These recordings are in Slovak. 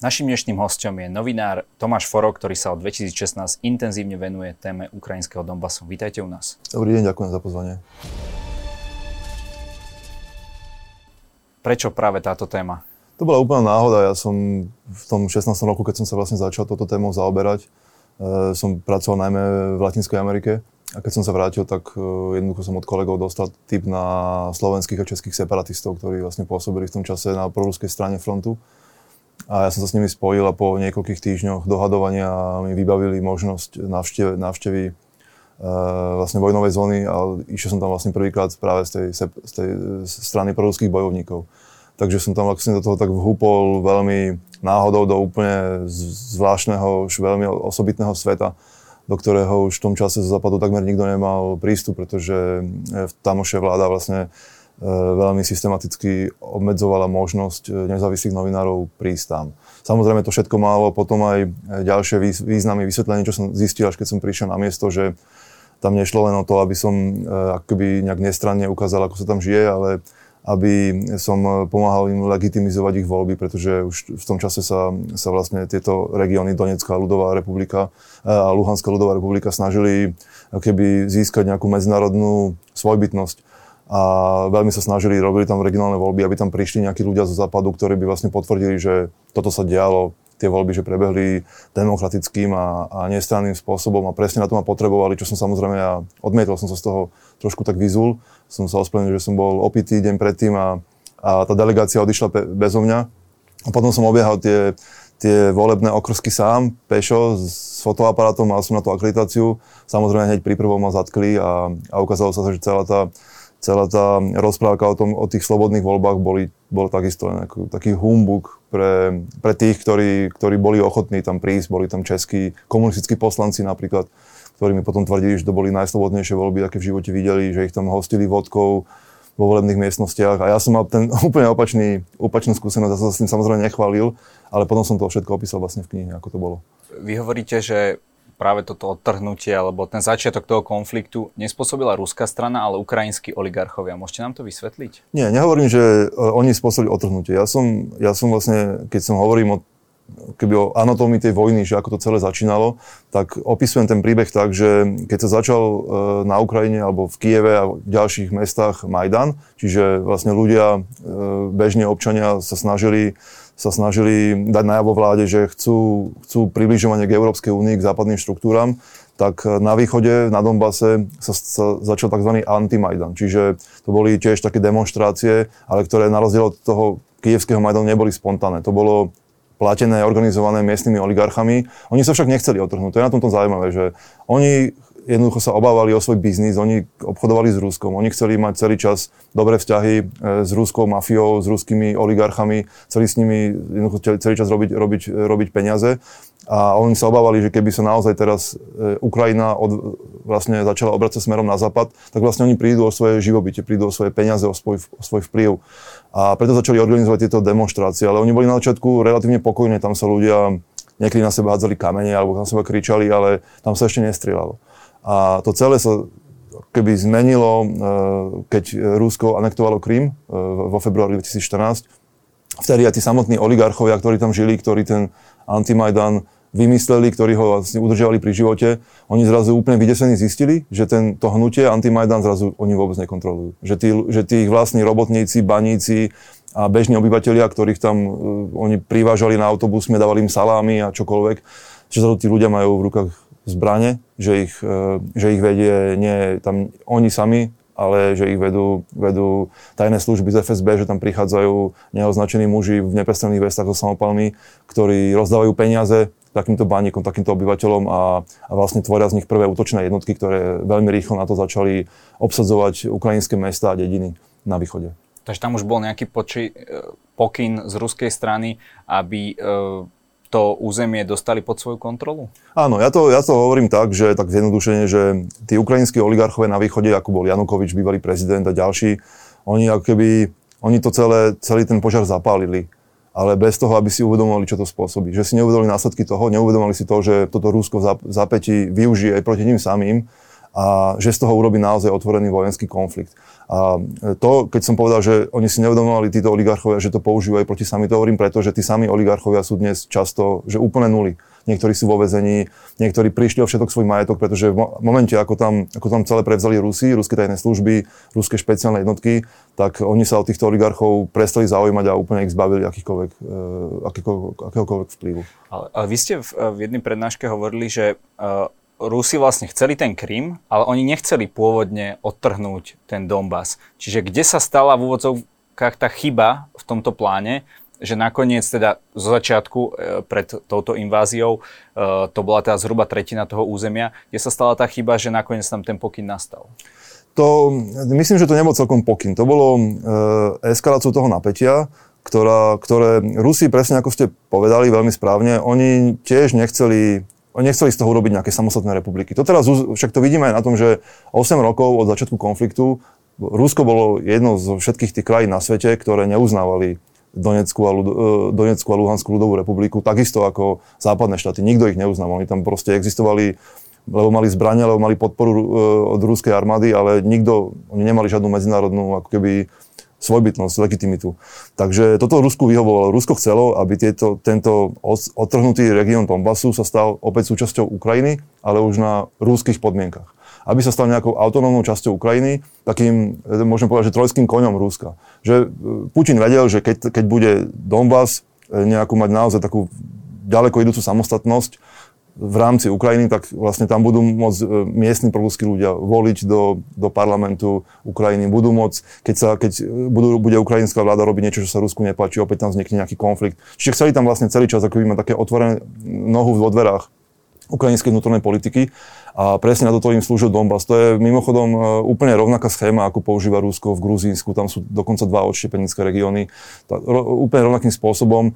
Našim dnešným hostom je novinár Tomáš Foro, ktorý sa od 2016 intenzívne venuje téme ukrajinského Donbasu. Vítajte u nás. Dobrý deň, ďakujem za pozvanie. Prečo práve táto téma? To bola úplná náhoda. Ja som v tom 16. roku, keď som sa vlastne začal toto tému zaoberať, e, som pracoval najmä v Latinskej Amerike a keď som sa vrátil, tak e, jednoducho som od kolegov dostal tip na slovenských a českých separatistov, ktorí vlastne pôsobili v tom čase na proruskej strane frontu. A ja som sa s nimi spojil a po niekoľkých týždňoch dohadovania mi vybavili možnosť návštevy, návštevy e, vlastne vojnovej zóny a išiel som tam vlastne prvýkrát práve z tej, z tej strany proruských bojovníkov. Takže som tam vlastne do toho tak vhúpol veľmi náhodou do úplne zvláštneho, veľmi osobitného sveta, do ktorého už v tom čase zo západu takmer nikto nemal prístup, pretože e, tamošia vláda vlastne veľmi systematicky obmedzovala možnosť e, nezávislých novinárov prísť tam. Samozrejme to všetko malo potom aj ďalšie významy, vysvetlenie, čo som zistil, až keď som prišiel na miesto, že tam nešlo len o to, aby som e, akoby nejak nestranne ukázal, ako sa tam žije, ale aby som pomáhal im legitimizovať ich voľby, pretože už v tom čase sa, sa vlastne tieto regióny Donetská ľudová republika a Luhanská ľudová republika snažili keby získať nejakú medzinárodnú svojbytnosť a veľmi sa snažili, robili tam regionálne voľby, aby tam prišli nejakí ľudia zo západu, ktorí by vlastne potvrdili, že toto sa dialo, tie voľby, že prebehli demokratickým a, a nestranným spôsobom a presne na to ma potrebovali, čo som samozrejme ja odmietol, som sa z toho trošku tak vyzul. Som sa ospravedlnil, že som bol opitý deň predtým a, a tá delegácia odišla pe, bezo mňa. A potom som obiehal tie, tie volebné okrsky sám, pešo, s fotoaparátom, mal som na to akreditáciu. Samozrejme hneď pri prvom ma zatkli a, a ukázalo sa, že celá tá celá tá rozprávka o, tom, o tých slobodných voľbách boli, bol takisto nejaký, taký humbuk pre, pre tých, ktorí, ktorí boli ochotní tam prísť. Boli tam českí komunistickí poslanci napríklad, ktorí mi potom tvrdili, že to boli najslobodnejšie voľby, aké v živote videli, že ich tam hostili vodkou vo volebných miestnostiach. A ja som mal ten úplne opačný, opačnú skúsenosť, ja som sa s tým samozrejme nechválil, ale potom som to všetko opísal vlastne v knihe, ako to bolo. Vy hovoríte, že práve toto odtrhnutie alebo ten začiatok toho konfliktu nespôsobila ruská strana, ale ukrajinskí oligarchovia. Môžete nám to vysvetliť? Nie, nehovorím, že e, oni spôsobili odtrhnutie. Ja som, ja som vlastne, keď som hovorím o keby o anatómii tej vojny, že ako to celé začínalo, tak opisujem ten príbeh tak, že keď sa začal e, na Ukrajine alebo v Kieve a v ďalších mestách Majdan, čiže vlastne ľudia, e, bežní občania sa snažili sa snažili dať najavo vláde, že chcú, chcú približovanie k Európskej únii, k západným štruktúram, tak na východe, na Donbase sa, sa začal tzv. anti-Majdan. Čiže to boli tiež také demonstrácie, ale ktoré na rozdiel od toho kievského Majdanu neboli spontánne. To bolo platené, organizované miestnymi oligarchami. Oni sa však nechceli otrhnúť. To je na tomto zaujímavé, že oni jednoducho sa obávali o svoj biznis, oni obchodovali s Ruskom, oni chceli mať celý čas dobré vzťahy e, s ruskou mafiou, s ruskými oligarchami, chceli s nimi jednoducho celý čas robiť, robiť, robiť peniaze a oni sa obávali, že keby sa naozaj teraz e, Ukrajina od, vlastne začala obracať smerom na západ, tak vlastne oni prídu o svoje živobytie, prídu o svoje peniaze, o svoj, o svoj vplyv. A preto začali organizovať tieto demonstrácie. Ale oni boli na začiatku relatívne pokojní, tam sa ľudia niekedy na seba hádzali kamene alebo na seba kričali, ale tam sa ešte nestrieľalo. A to celé sa keby zmenilo, e, keď Rusko anektovalo Krym e, vo februári 2014. Vtedy aj tí samotní oligarchovia, ktorí tam žili, ktorí ten antimajdan vymysleli, ktorí ho vlastne udržiavali pri živote, oni zrazu úplne vydesení zistili, že to hnutie antimajdan zrazu oni vôbec nekontrolujú. Že tí, že tí ich vlastní robotníci, baníci a bežní obyvateľia, ktorých tam uh, oni privážali na autobus, dávali im salámy a čokoľvek, že zrazu tí ľudia majú v rukách zbrane, že ich, uh, že ich vedie nie tam oni sami, ale že ich vedú, vedú tajné služby z FSB, že tam prichádzajú neoznačení muži v nepestrených vestách so samopalmi, ktorí rozdávajú peniaze takýmto baníkom, takýmto obyvateľom a, a vlastne tvoria z nich prvé útočné jednotky, ktoré veľmi rýchlo na to začali obsadzovať ukrajinské mesta a dediny na východe. Takže tam už bol nejaký poči, e, pokyn z ruskej strany, aby e, to územie dostali pod svoju kontrolu? Áno, ja to, ja to hovorím tak, že tak zjednodušene, že tí ukrajinskí oligarchové na východe, ako bol Janukovič, bývalý prezident a ďalší, oni ako keby, oni to celé, celý ten požiar zapálili ale bez toho, aby si uvedomovali, čo to spôsobí. Že si neuvedomili následky toho, neuvedomovali si to, že toto Rusko v zapätí využije aj proti ním samým a že z toho urobí naozaj otvorený vojenský konflikt. A to, keď som povedal, že oni si neuvedomovali títo oligarchovia, že to používajú proti sami, to hovorím preto, že tí sami oligarchovia sú dnes často, že úplne nuly. Niektorí sú vo vezení, niektorí prišli o všetok svoj majetok, pretože v momente, ako tam, ako tam celé prevzali Rusy, ruské tajné služby, ruské špeciálne jednotky, tak oni sa od týchto oligarchov prestali zaujímať a úplne ich zbavili akýkoľvek, akýkoľvek, akéhokoľvek vplyvu. Ale, ale vy ste v, v jednej prednáške hovorili, že uh, Rusi vlastne chceli ten Krym, ale oni nechceli pôvodne odtrhnúť ten Donbass. Čiže kde sa stala v úvodzovkách tá chyba v tomto pláne, že nakoniec teda zo začiatku e, pred touto inváziou e, to bola teda zhruba tretina toho územia, kde sa stala tá chyba, že nakoniec tam ten pokyn nastal? To, myslím, že to nebol celkom pokyn. To bolo e, eskaláciou toho napätia, ktorá, ktoré Rusi, presne ako ste povedali veľmi správne, oni tiež nechceli nechceli z toho urobiť nejaké samostatné republiky. To teraz, však to vidíme aj na tom, že 8 rokov od začiatku konfliktu Rusko bolo jedno zo všetkých tých krajín na svete, ktoré neuznávali Donetskú a, Lud- e, Donetskú a Luhanskú ľudovú republiku, takisto ako západné štáty. Nikto ich neuznával. Oni tam proste existovali, lebo mali zbrania, lebo mali podporu e, od ruskej armády, ale nikto, oni nemali žiadnu medzinárodnú ako keby svojbytnosť, legitimitu. Takže toto Rusku vyhovovalo. Rusko chcelo, aby tieto, tento odtrhnutý región Donbasu sa stal opäť súčasťou Ukrajiny, ale už na rúských podmienkach. Aby sa stal nejakou autonómnou časťou Ukrajiny, takým, e, môžem povedať, že trojským koňom Ruska. Že e, Putin vedel, že keď, keď bude Donbass e, nejakú mať naozaj takú ďaleko idúcu samostatnosť, v rámci Ukrajiny, tak vlastne tam budú môcť e, miestni proruskí ľudia voliť do, do parlamentu Ukrajiny. Budú môcť, keď, sa, keď budú, bude ukrajinská vláda robiť niečo, čo sa Rusku nepáči, opäť tam vznikne nejaký konflikt. Čiže chceli tam vlastne celý čas, ako by také otvorené nohu vo dverách ukrajinskej vnútornej politiky a presne na toto im slúžil Donbass. To je mimochodom e, úplne rovnaká schéma, ako používa Rusko v Gruzínsku. Tam sú dokonca dva odštepenické regióny. Ro, úplne rovnakým spôsobom e,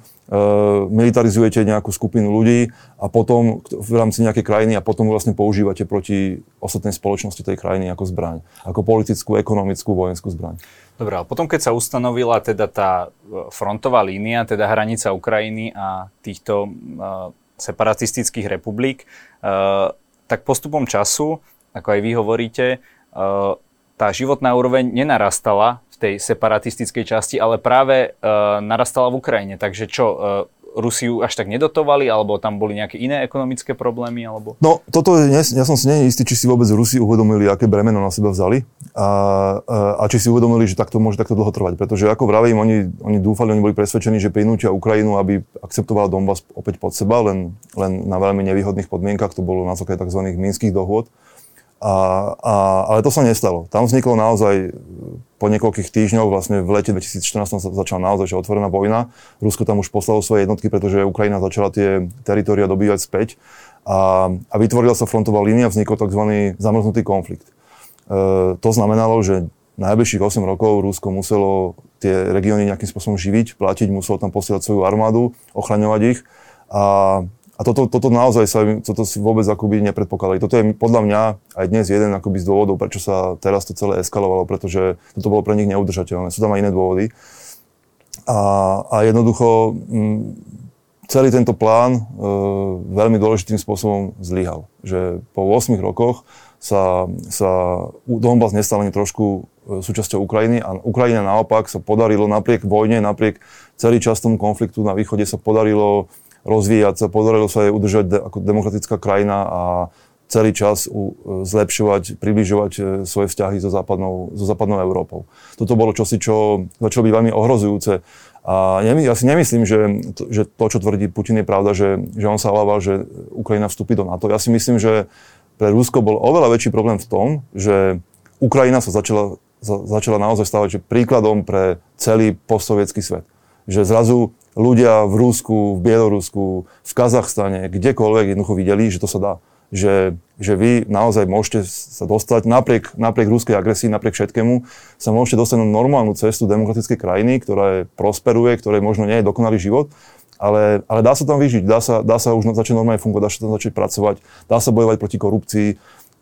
militarizujete nejakú skupinu ľudí a potom v rámci nejakej krajiny a potom vlastne používate proti ostatnej spoločnosti tej krajiny ako zbraň. Ako politickú, ekonomickú, vojenskú zbraň. Dobre, ale potom keď sa ustanovila teda tá e, frontová línia, teda hranica Ukrajiny a týchto uh, separatistických republik, uh, tak postupom času, ako aj vy hovoríte, e, tá životná úroveň nenarastala v tej separatistickej časti, ale práve e, narastala v Ukrajine. Takže čo, e, Rusiu až tak nedotovali, alebo tam boli nejaké iné ekonomické problémy? Alebo... No, toto, ja, ja som si nie istý, či si vôbec Rusi uvedomili, aké bremeno na seba vzali a, a, a či si uvedomili, že takto môže takto dlho trvať. Pretože ako vravím, oni, oni dúfali, oni boli presvedčení, že prinútia Ukrajinu, aby akceptovala Donbass opäť pod seba, len, len na veľmi nevýhodných podmienkach. To bolo na základe tzv. minských dohôd. A, a, ale to sa nestalo. Tam vzniklo naozaj po niekoľkých týždňoch, vlastne v lete 2014 sa začala naozaj že otvorená vojna. Rusko tam už poslalo svoje jednotky, pretože Ukrajina začala tie teritoria dobývať späť a, a vytvorila sa frontová línia, vznikol tzv. zamrznutý konflikt. E, to znamenalo, že najbližších 8 rokov Rusko muselo tie regióny nejakým spôsobom živiť, platiť, muselo tam posielať svoju armádu, ochraňovať ich a a toto, toto naozaj sa, toto si vôbec akoby nepredpokladali. Toto je podľa mňa aj dnes jeden akoby z dôvodov, prečo sa teraz to celé eskalovalo, pretože toto bolo pre nich neudržateľné. Sú tam aj iné dôvody. A, a jednoducho m, celý tento plán e, veľmi dôležitým spôsobom zlyhal. Že po 8 rokoch sa, sa Donbass nestal ani trošku e, súčasťou Ukrajiny a Ukrajina naopak sa podarilo napriek vojne, napriek celý čas tomu konfliktu na východe sa podarilo rozvíjať sa, podarilo sa jej udržať de- ako demokratická krajina a celý čas u, zlepšovať, približovať e, svoje vzťahy so západnou, so západnou Európou. Toto bolo čosi, čo začalo byť veľmi ohrozujúce. A ja si nemyslím, že to, že to, čo tvrdí Putin, je pravda, že, že on sa obával, že Ukrajina vstúpi do NATO. Ja si myslím, že pre Rusko bol oveľa väčší problém v tom, že Ukrajina sa začala, za, začala naozaj stávať že príkladom pre celý postsovietský svet. Že zrazu ľudia v Rúsku, v Bielorusku, v Kazachstane, kdekoľvek jednoducho videli, že to sa dá. Že, že vy naozaj môžete sa dostať, napriek, napriek rúskej agresii, napriek všetkému, sa môžete dostať na normálnu cestu demokratickej krajiny, ktorá je, prosperuje, ktorej možno nie je dokonalý život, ale, ale dá sa tam vyžiť, dá sa, dá sa už začať normálne fungovať, dá sa tam začať pracovať, dá sa bojovať proti korupcii,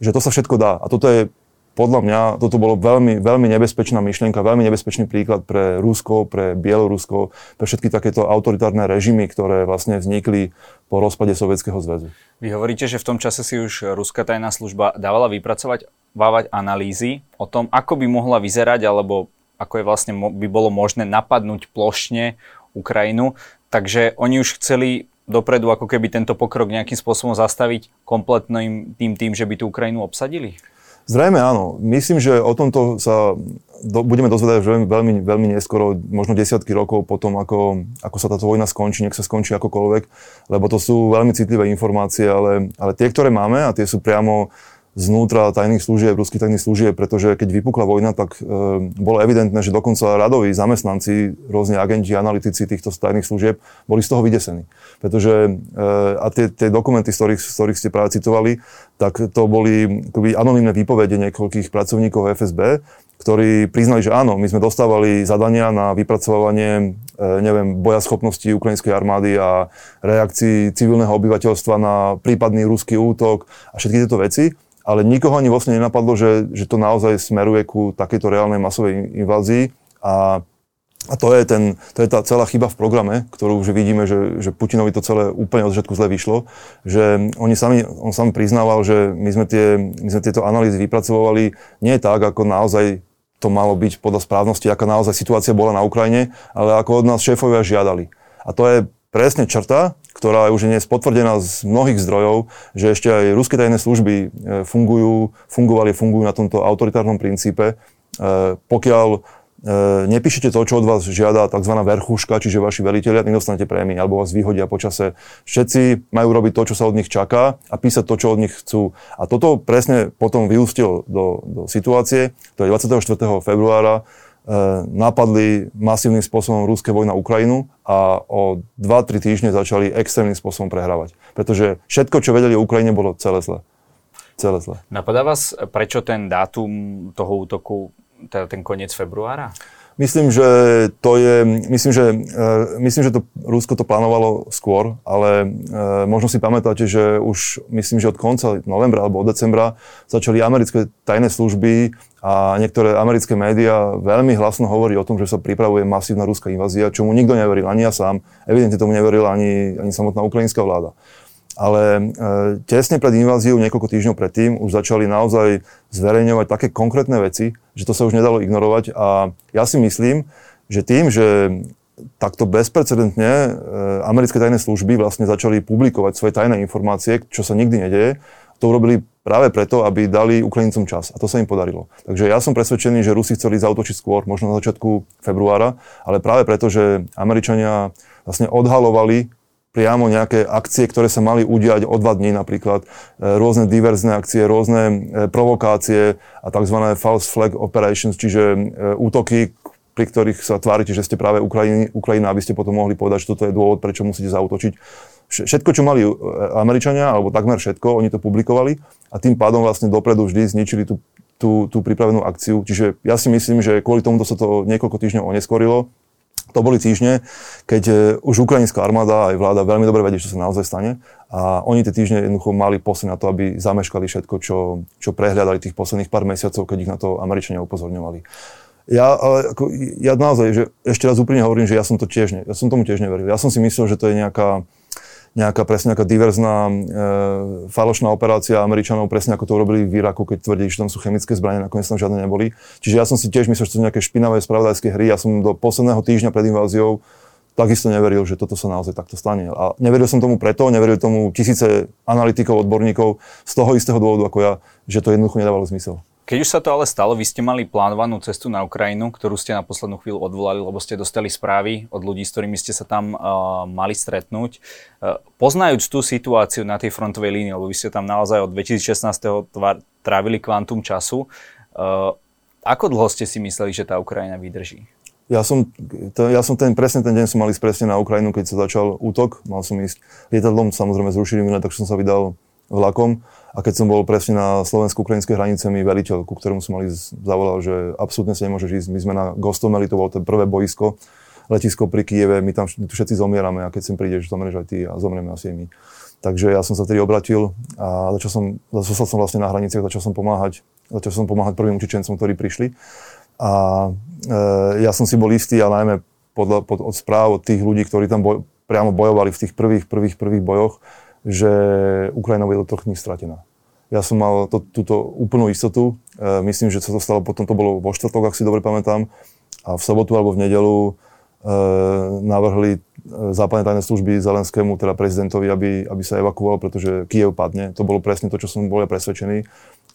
že to sa všetko dá. A toto je podľa mňa toto bolo veľmi, veľmi nebezpečná myšlienka, veľmi nebezpečný príklad pre Rusko, pre Bielorusko, pre všetky takéto autoritárne režimy, ktoré vlastne vznikli po rozpade Sovietskeho zväzu. Vy hovoríte, že v tom čase si už ruská tajná služba dávala vypracovať vávať analýzy o tom, ako by mohla vyzerať, alebo ako je vlastne by bolo možné napadnúť plošne Ukrajinu. Takže oni už chceli dopredu ako keby tento pokrok nejakým spôsobom zastaviť kompletným tým tým, že by tú Ukrajinu obsadili? Zrejme áno. Myslím, že o tomto sa do, budeme dozvedať veľmi, veľmi, veľmi neskoro, možno desiatky rokov potom, ako, ako sa táto vojna skončí, nech sa skončí akokoľvek, lebo to sú veľmi citlivé informácie, ale, ale tie, ktoré máme a tie sú priamo znútra tajných služieb, ruských tajných služieb, pretože keď vypukla vojna, tak e, bolo evidentné, že dokonca radoví zamestnanci, rôzne agenti, analytici týchto tajných služieb boli z toho vydesení. Pretože, e, a tie, tie dokumenty, z ktorých, z ktorých ste práve citovali, tak to boli akoby anonimné výpovede niekoľkých pracovníkov FSB, ktorí priznali, že áno, my sme dostávali zadania na vypracovanie, e, neviem, bojaschopnosti ukrajinskej armády a reakcií civilného obyvateľstva na prípadný ruský útok a všetky tieto veci ale nikoho ani vlastne nenapadlo, že, že to naozaj smeruje ku takejto reálnej masovej invázii a a to je, ten, to je tá celá chyba v programe, ktorú už vidíme, že, že Putinovi to celé úplne od začiatku zle vyšlo, že oni sami, on sám priznával, že my sme, tie, my sme tieto analýzy vypracovali nie tak, ako naozaj to malo byť podľa správnosti, aká naozaj situácia bola na Ukrajine, ale ako od nás šéfovia žiadali. A to je presne črta, ktorá už je dnes potvrdená z mnohých zdrojov, že ešte aj ruské tajné služby e, fungujú, fungovali, fungujú na tomto autoritárnom princípe. E, pokiaľ e, nepíšete to, čo od vás žiada tzv. verchuška, čiže vaši veliteľia, nedostanete prémie alebo vás vyhodia počase. Všetci majú robiť to, čo sa od nich čaká a písať to, čo od nich chcú. A toto presne potom vyústilo do, do situácie, to je 24. februára, napadli masívnym spôsobom rúské vojna Ukrajinu a o 2-3 týždne začali extrémnym spôsobom prehrávať. Pretože všetko, čo vedeli o Ukrajine, bolo celé zle. Celé zle. Napadá vás, prečo ten dátum toho útoku, teda ten koniec februára? Myslím, že to je, myslím, že, uh, myslím, že to Rusko to plánovalo skôr, ale uh, možno si pamätáte, že už myslím, že od konca novembra alebo od decembra začali americké tajné služby a niektoré americké médiá veľmi hlasno hovorí o tom, že sa pripravuje masívna ruská invázia, čomu nikto neveril, ani ja sám. Evidentne tomu neverila ani, ani samotná ukrajinská vláda ale e, tesne pred inváziou, niekoľko týždňov predtým, už začali naozaj zverejňovať také konkrétne veci, že to sa už nedalo ignorovať a ja si myslím, že tým, že takto bezprecedentne e, americké tajné služby vlastne začali publikovať svoje tajné informácie, čo sa nikdy nedeje, to urobili práve preto, aby dali Ukrajincom čas. A to sa im podarilo. Takže ja som presvedčený, že Rusi chceli zautočiť skôr, možno na začiatku februára, ale práve preto, že Američania vlastne odhalovali priamo nejaké akcie, ktoré sa mali udiať o dva dní napríklad, e, rôzne diverzné akcie, rôzne e, provokácie a tzv. false flag operations, čiže e, útoky, pri ktorých sa tvárite, že ste práve Ukrajina, Ukrajina, aby ste potom mohli povedať, že toto je dôvod, prečo musíte zautočiť. Všetko, čo mali Američania, alebo takmer všetko, oni to publikovali a tým pádom vlastne dopredu vždy zničili tú, tú, tú pripravenú akciu. Čiže ja si myslím, že kvôli tomuto sa to niekoľko týždňov oneskorilo to boli týždne, keď e, už ukrajinská armáda aj vláda veľmi dobre vedie, čo sa naozaj stane a oni tie týždne jednoducho mali posy na to, aby zameškali všetko, čo, čo prehľadali tých posledných pár mesiacov, keď ich na to Američania upozorňovali. Ja, ale ako, ja naozaj, že ešte raz úprimne hovorím, že ja som to tiež, ne, ja som tomu tiež neveril. Ja som si myslel, že to je nejaká, nejaká presne nejaká diverzná e, falošná operácia Američanov, presne ako to urobili v Iraku, keď tvrdili, že tam sú chemické zbranie, nakoniec tam žiadne neboli. Čiže ja som si tiež myslel, že to sú nejaké špinavé spravodajské hry. Ja som do posledného týždňa pred inváziou takisto neveril, že toto sa naozaj takto stane. A neveril som tomu preto, neveril tomu tisíce analytikov, odborníkov z toho istého dôvodu ako ja, že to jednoducho nedávalo zmysel. Keď už sa to ale stalo, vy ste mali plánovanú cestu na Ukrajinu, ktorú ste na poslednú chvíľu odvolali, lebo ste dostali správy od ľudí, s ktorými ste sa tam uh, mali stretnúť. Uh, poznajúc tú situáciu na tej frontovej línii, lebo vy ste tam naozaj od 2016. Tvar, trávili kvantum času, uh, ako dlho ste si mysleli, že tá Ukrajina vydrží? Ja som, to, ja som ten, presne ten deň som mal ísť presne na Ukrajinu, keď sa začal útok. Mal som ísť lietadlom, samozrejme zrušili mi, takže som sa vydal vlakom. A keď som bol presne na slovensko-ukrajinskej hranice, mi veliteľ, ku ktorému som mali zavolal, že absolútne sa nemôžeš ísť. My sme na Gostomeli, to bolo to prvé boisko letisko pri Kieve, my tam my tu všetci zomierame a keď sem prídeš, zomrieš aj ty a zomrieme asi aj my. Takže ja som sa vtedy obratil a začal som, začal som vlastne na hraniciach, začal som pomáhať, začal som pomáhať prvým učičencom, ktorí prišli. A e, ja som si bol istý a najmä podľa, pod, od správ od tých ľudí, ktorí tam boj, priamo bojovali v tých prvých, prvých, prvých bojoch, že Ukrajina bude do troch dní stratená. Ja som mal to, túto úplnú istotu. E, myslím, že sa to stalo, potom to bolo vo štvrtok, ak si dobre pamätám. A v sobotu alebo v nedelu e, navrhli západné tajné služby Zelenskému, teda prezidentovi, aby, aby sa evakuoval, pretože Kiev padne. To bolo presne to, čo som bol presvedčený.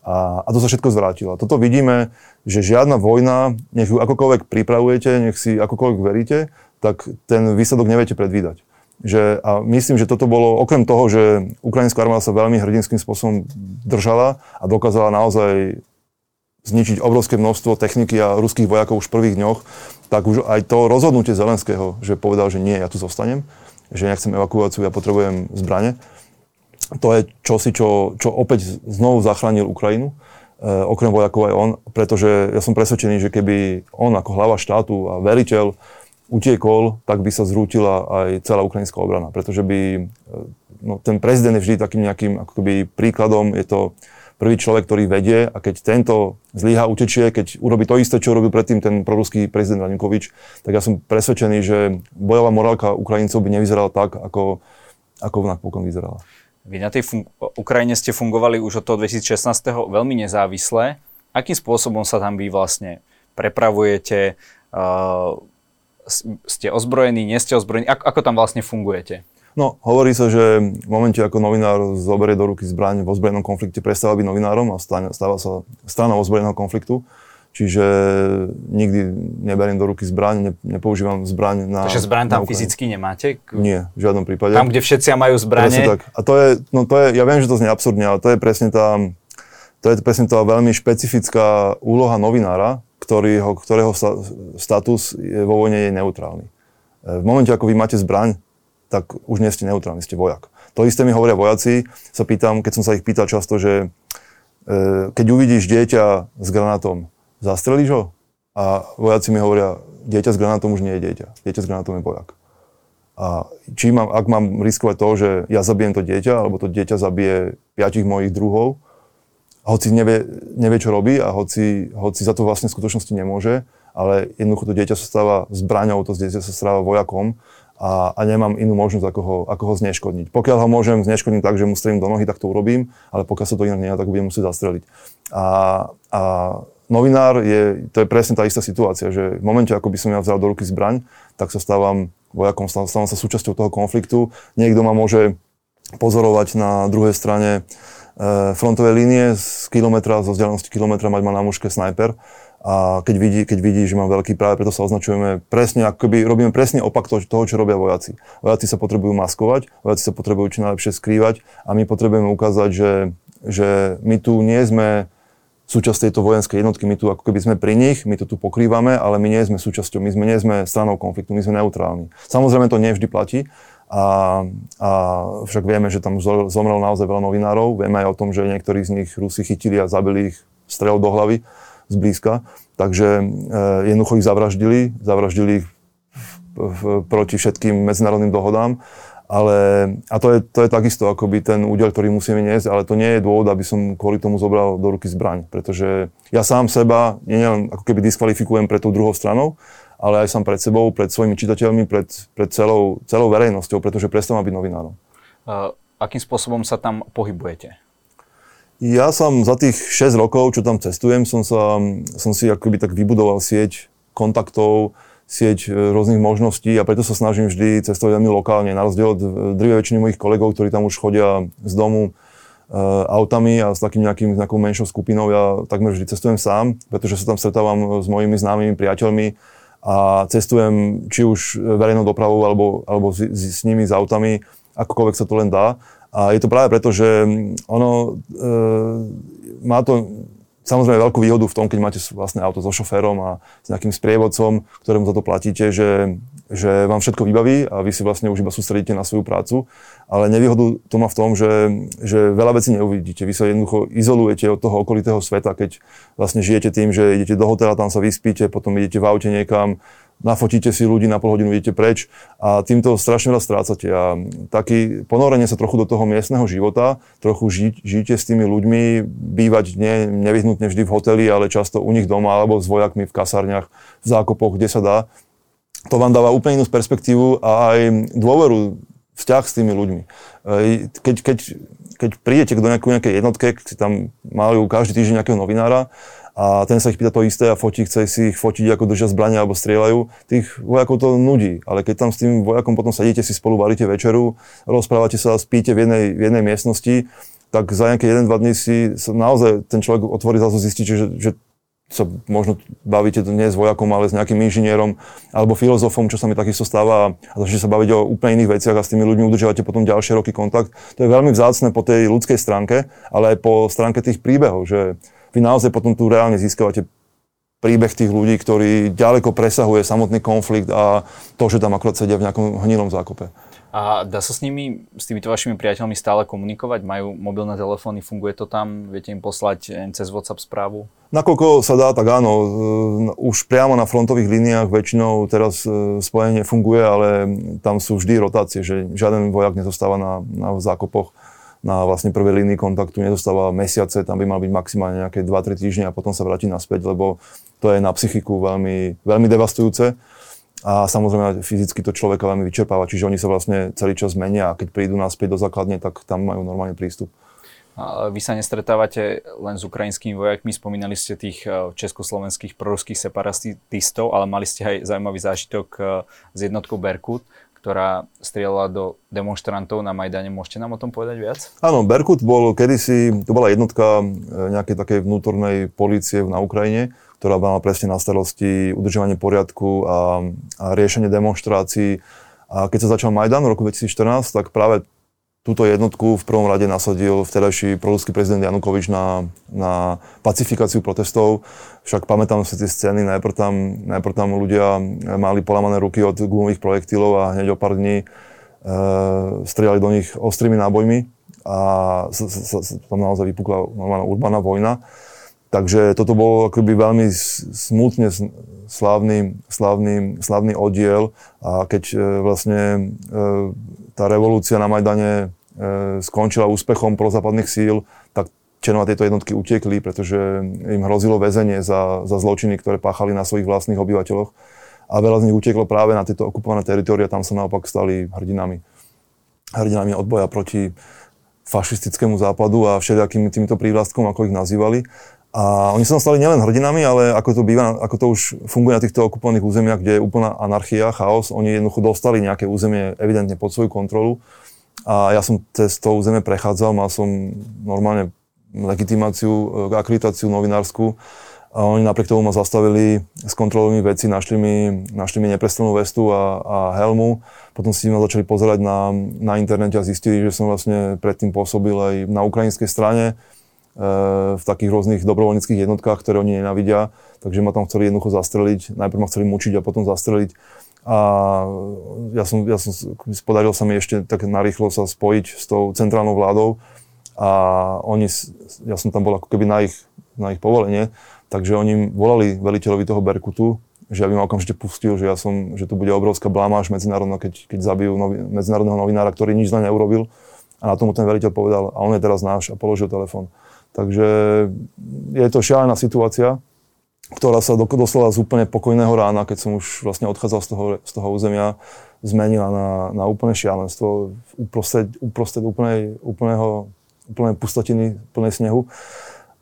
A, a to sa všetko zvrátilo. Toto vidíme, že žiadna vojna, nech ju akokoľvek pripravujete, nech si akokoľvek veríte, tak ten výsledok neviete predvídať. Že, a myslím, že toto bolo, okrem toho, že ukrajinská armáda sa veľmi hrdinským spôsobom držala a dokázala naozaj zničiť obrovské množstvo techniky a ruských vojakov už v prvých dňoch, tak už aj to rozhodnutie Zelenského, že povedal, že nie, ja tu zostanem, že nechcem evakuáciu, ja potrebujem zbrane, to je čosi, čo, čo opäť znovu zachránil Ukrajinu, e, okrem vojakov aj on, pretože ja som presvedčený, že keby on ako hlava štátu a veriteľ utiekol, tak by sa zrútila aj celá ukrajinská obrana, pretože by, e, no, ten prezident je vždy takým nejakým akoby príkladom, je to prvý človek, ktorý vedie a keď tento zlyha, utečie, keď urobí to isté, čo robil predtým ten proruský prezident Raninkovič, tak ja som presvedčený, že bojová morálka Ukrajincov by nevyzerala tak, ako, ako napokon vyzerala. Vy na tej fun- Ukrajine ste fungovali už od toho 2016. veľmi nezávisle. Akým spôsobom sa tam vy vlastne prepravujete? Uh, ste ozbrojení, nie ste ozbrojení? Ako, ako tam vlastne fungujete? No, hovorí sa, že v momente, ako novinár zoberie do ruky zbraň v ozbrojenom konflikte, prestáva byť novinárom a stáva sa stranou ozbrojeného konfliktu. Čiže nikdy neberiem do ruky zbraň, ne, nepoužívam zbraň na... Takže zbraň tam fyzicky nemáte? Nie, v žiadnom prípade. Tam, kde všetci majú zbranie? Presne tak. A to je, no to je, ja viem, že to znie absurdne, ale to je presne tá, to je presne tá veľmi špecifická úloha novinára, ktorýho, ktorého status je, vo vojne je neutrálny. V momente, ako vy máte zbraň, tak už nie ste neutrálni, ste vojak. To isté mi hovoria vojaci, sa pýtam, keď som sa ich pýtal často, že e, keď uvidíš dieťa s granátom, zastrelíš ho? A vojaci mi hovoria, dieťa s granátom už nie je dieťa, dieťa s granátom je vojak. A či mám, ak mám riskovať to, že ja zabijem to dieťa, alebo to dieťa zabije piatich mojich druhov, hoci nevie, nevie čo robí a hoci, hoci za to vlastne v skutočnosti nemôže, ale jednoducho to dieťa sa stáva zbraňou, to dieťa sa stáva vojakom a, a nemám inú možnosť, ako ho, ako ho zneškodniť. Pokiaľ ho môžem zneškodniť tak, že mu strelím do nohy, tak to urobím, ale pokiaľ sa to inak nedá, tak budem musieť zastreliť. A, a novinár je, to je presne tá istá situácia, že v momente, ako by som ja vzal do ruky zbraň, tak sa stávam vojakom, stávam sa súčasťou toho konfliktu. Niekto ma môže pozorovať na druhej strane frontovej línie z kilometra, zo vzdialenosti kilometra mať ma na mužke snajper a keď vidí, keď vidí, že mám veľký práve preto sa označujeme presne, ako keby robíme presne opak toho, toho, čo robia vojaci. Vojaci sa potrebujú maskovať, vojaci sa potrebujú čo najlepšie skrývať a my potrebujeme ukázať, že, že my tu nie sme súčasť tejto vojenskej jednotky, my tu ako keby sme pri nich, my to tu pokrývame, ale my nie sme súčasťou, my sme, nie sme stranou konfliktu, my sme neutrálni. Samozrejme to nie vždy platí, a, a však vieme, že tam zomrelo naozaj veľa novinárov, vieme aj o tom, že niektorí z nich Rusi chytili a zabili ich strel do hlavy zblízka. Takže e, jednoducho ich zavraždili, zavraždili ich proti všetkým medzinárodným dohodám. Ale, a to je, to je takisto akoby ten údel, ktorý musíme niesť, ale to nie je dôvod, aby som kvôli tomu zobral do ruky zbraň. Pretože ja sám seba nielen ako keby diskvalifikujem pred tou druhou stranou, ale aj sám pred sebou, pred svojimi čitateľmi, pred, pred celou, celou verejnosťou, pretože prestávam byť novinárom. Uh, akým spôsobom sa tam pohybujete? Ja som za tých 6 rokov, čo tam cestujem, som, sa, som si akoby tak vybudoval sieť kontaktov, sieť e, rôznych možností a preto sa snažím vždy cestovať veľmi lokálne, na rozdiel od drvej väčšiny mojich kolegov, ktorí tam už chodia z domu e, autami a s takým nejakým, nejakou menšou skupinou. Ja takmer vždy cestujem sám, pretože sa tam stretávam s mojimi známymi priateľmi a cestujem či už verejnou dopravou alebo, alebo s, s nimi, s autami, akokoľvek sa to len dá. A je to práve preto, že ono e, má to samozrejme veľkú výhodu v tom, keď máte vlastné auto so šoférom a s nejakým sprievodcom, ktorému za to platíte, že, že vám všetko vybaví a vy si vlastne už iba sústredíte na svoju prácu. Ale nevýhodu to má v tom, že, že veľa vecí neuvidíte. Vy sa jednoducho izolujete od toho okolitého sveta, keď vlastne žijete tým, že idete do hotela, tam sa vyspíte, potom idete v aute niekam, nafotíte si ľudí, na pol hodinu idete preč a týmto strašne veľa strácate. A taký ponorenie sa trochu do toho miestneho života, trochu ži, žijete s tými ľuďmi, bývať nie, nevyhnutne vždy v hoteli, ale často u nich doma alebo s vojakmi v kasárniach, v zákopoch, kde sa dá. To vám dáva úplne inú perspektívu a aj dôveru, vzťah s tými ľuďmi. Keď, keď, keď prídete do nejakej, nejakej jednotke, tam majú každý týždeň nejakého novinára a ten sa ich pýta to isté a fotí, chce si ich fotiť, ako držia zbrania alebo strieľajú. Tých vojakov to nudí, ale keď tam s tým vojakom potom sedíte, si spolu varíte večeru, rozprávate sa, spíte v jednej, v jednej miestnosti, tak za nejaké 1-2 dní si naozaj ten človek otvorí zase zistí, že, že sa možno bavíte nie s vojakom, ale s nejakým inžinierom alebo filozofom, čo sa mi takisto stáva a začnete sa baviť o úplne iných veciach a s tými ľuďmi udržiavate potom ďalšie roky kontakt. To je veľmi vzácne po tej ľudskej stránke, ale aj po stránke tých príbehov, že vy naozaj potom tu reálne získavate príbeh tých ľudí, ktorý ďaleko presahuje samotný konflikt a to, že tam akorát sedia v nejakom hnilom zákope. A dá sa s nimi, s týmito vašimi priateľmi stále komunikovať? Majú mobilné telefóny, funguje to tam? Viete im poslať cez WhatsApp správu? Nakoľko sa dá, tak áno. E, už priamo na frontových líniách väčšinou teraz e, spojenie funguje, ale tam sú vždy rotácie, že žiaden vojak nezostáva na, na zákopoch na vlastne prvej línii kontaktu, nezostáva mesiace, tam by mal byť maximálne nejaké 2-3 týždne a potom sa vráti naspäť, lebo to je na psychiku veľmi, veľmi devastujúce a samozrejme fyzicky to človeka veľmi vyčerpáva, čiže oni sa vlastne celý čas menia a keď prídu naspäť do základne, tak tam majú normálne prístup. A vy sa nestretávate len s ukrajinskými vojakmi, spomínali ste tých e, československých proruských separatistov, ale mali ste aj zaujímavý zážitok e, s jednotkou Berkut, ktorá strieľala do demonstrantov na Majdane. Môžete nám o tom povedať viac? Áno, Berkut bol kedysi, to bola jednotka e, nejakej takej vnútornej polície na Ukrajine, ktorá mala presne na starosti udržovanie poriadku a, a riešenie demonstrácií. A keď sa začal Majdan v roku 2014, tak práve túto jednotku v prvom rade nasadil vtedajší proruský prezident Janukovič na, na pacifikáciu protestov. Však pamätám si tie scény, najprv tam, najprv tam ľudia mali polamané ruky od gumových projektilov a hneď o pár dní e, strieľali do nich ostrými nábojmi a s, s, s, tam naozaj vypukla normálna urbaná vojna. Takže toto bol akoby veľmi smutne slávny, slávny, slávny oddiel a keď e, vlastne e, tá revolúcia na Majdane e, skončila úspechom prozápadných síl, tak členova tejto jednotky utekli, pretože im hrozilo väzenie za, za zločiny, ktoré páchali na svojich vlastných obyvateľoch. A veľa z nich uteklo práve na tieto okupované teritoria, tam sa naopak stali hrdinami. Hrdinami odboja proti fašistickému západu a všelijakým týmto prívlastkom, ako ich nazývali. A oni sa tam stali nielen hrdinami, ale ako to býva, ako to už funguje na týchto okupovaných územiach, kde je úplná anarchia, chaos, oni jednoducho dostali nejaké územie evidentne pod svoju kontrolu. A ja som cez to územie prechádzal, mal som normálne legitimáciu, akreditáciu novinárskú. A oni napriek tomu ma zastavili s kontrolami veci, našli mi, našli mi neprestranú vestu a, a helmu. Potom si ma začali pozerať na, na internete a zistili, že som vlastne predtým pôsobil aj na ukrajinskej strane v takých rôznych dobrovoľníckých jednotkách, ktoré oni nenavidia, takže ma tam chceli jednoducho zastreliť, najprv ma chceli mučiť a potom zastreliť. A ja som, ja som, podaril sa mi ešte tak narýchlo sa spojiť s tou centrálnou vládou a oni, ja som tam bol ako keby na ich, na ich povolenie, takže oni volali veliteľovi toho Berkutu, že aby ma okamžite pustil, že, ja som, že tu bude obrovská blamáž medzinárodná, keď, keď zabijú novi, medzinárodného novinára, ktorý nič za neurobil. A na tomu ten veliteľ povedal, a on je teraz náš a položil telefón. Takže je to šialená situácia, ktorá sa doslova z úplne pokojného rána, keď som už vlastne odchádzal z toho, z toho územia, zmenila na, na úplné šialenstvo, uprostred, uprostred úplnej, úplného, úplnej pustotiny, plnej snehu.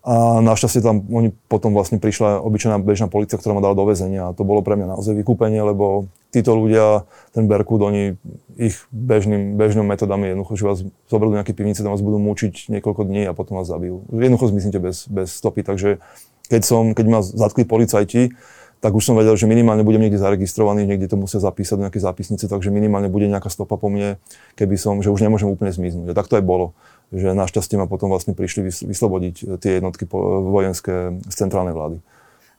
A našťastie tam oni potom vlastne prišla obyčajná bežná policia, ktorá ma dala do väzenia a to bolo pre mňa naozaj vykúpenie, lebo títo ľudia, ten Berkut, oni ich bežným, bežným metodami jednoducho, že vás zoberú do nejakej pivnice, tam vás budú mučiť niekoľko dní a potom vás zabijú. Jednoducho zmiznite bez, bez stopy, takže keď, som, keď ma zatkli policajti, tak už som vedel, že minimálne budem niekde zaregistrovaný, niekde to musia zapísať do nejaké zápisnice, takže minimálne bude nejaká stopa po mne, keby som, že už nemôžem úplne zmiznúť. A tak to aj bolo že našťastie ma potom vlastne prišli vyslobodiť eh, tie jednotky eh, vojenské z centrálnej vlády.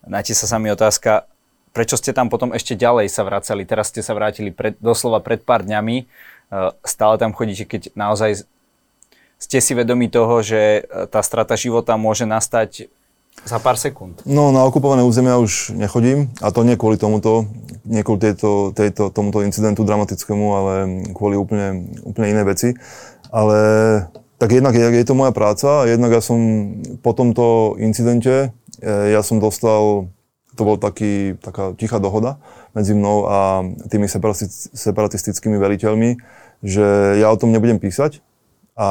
Náti sa sami otázka, prečo ste tam potom ešte ďalej sa vracali? Teraz ste sa vrátili pred, doslova pred pár dňami. Eh, stále tam chodíte, keď naozaj ste si vedomi toho, že tá strata života môže nastať Za pár sekúnd. No, na okupované územia už nechodím a to nie kvôli tomuto, nie kvôli tejto, tejto, tomuto incidentu dramatickému, ale kvôli úplne, úplne iné veci. Ale tak jednak je, je to moja práca a jednak ja som po tomto incidente, e, ja som dostal, to bol taký, taká tichá dohoda medzi mnou a tými separatistickými veliteľmi, že ja o tom nebudem písať a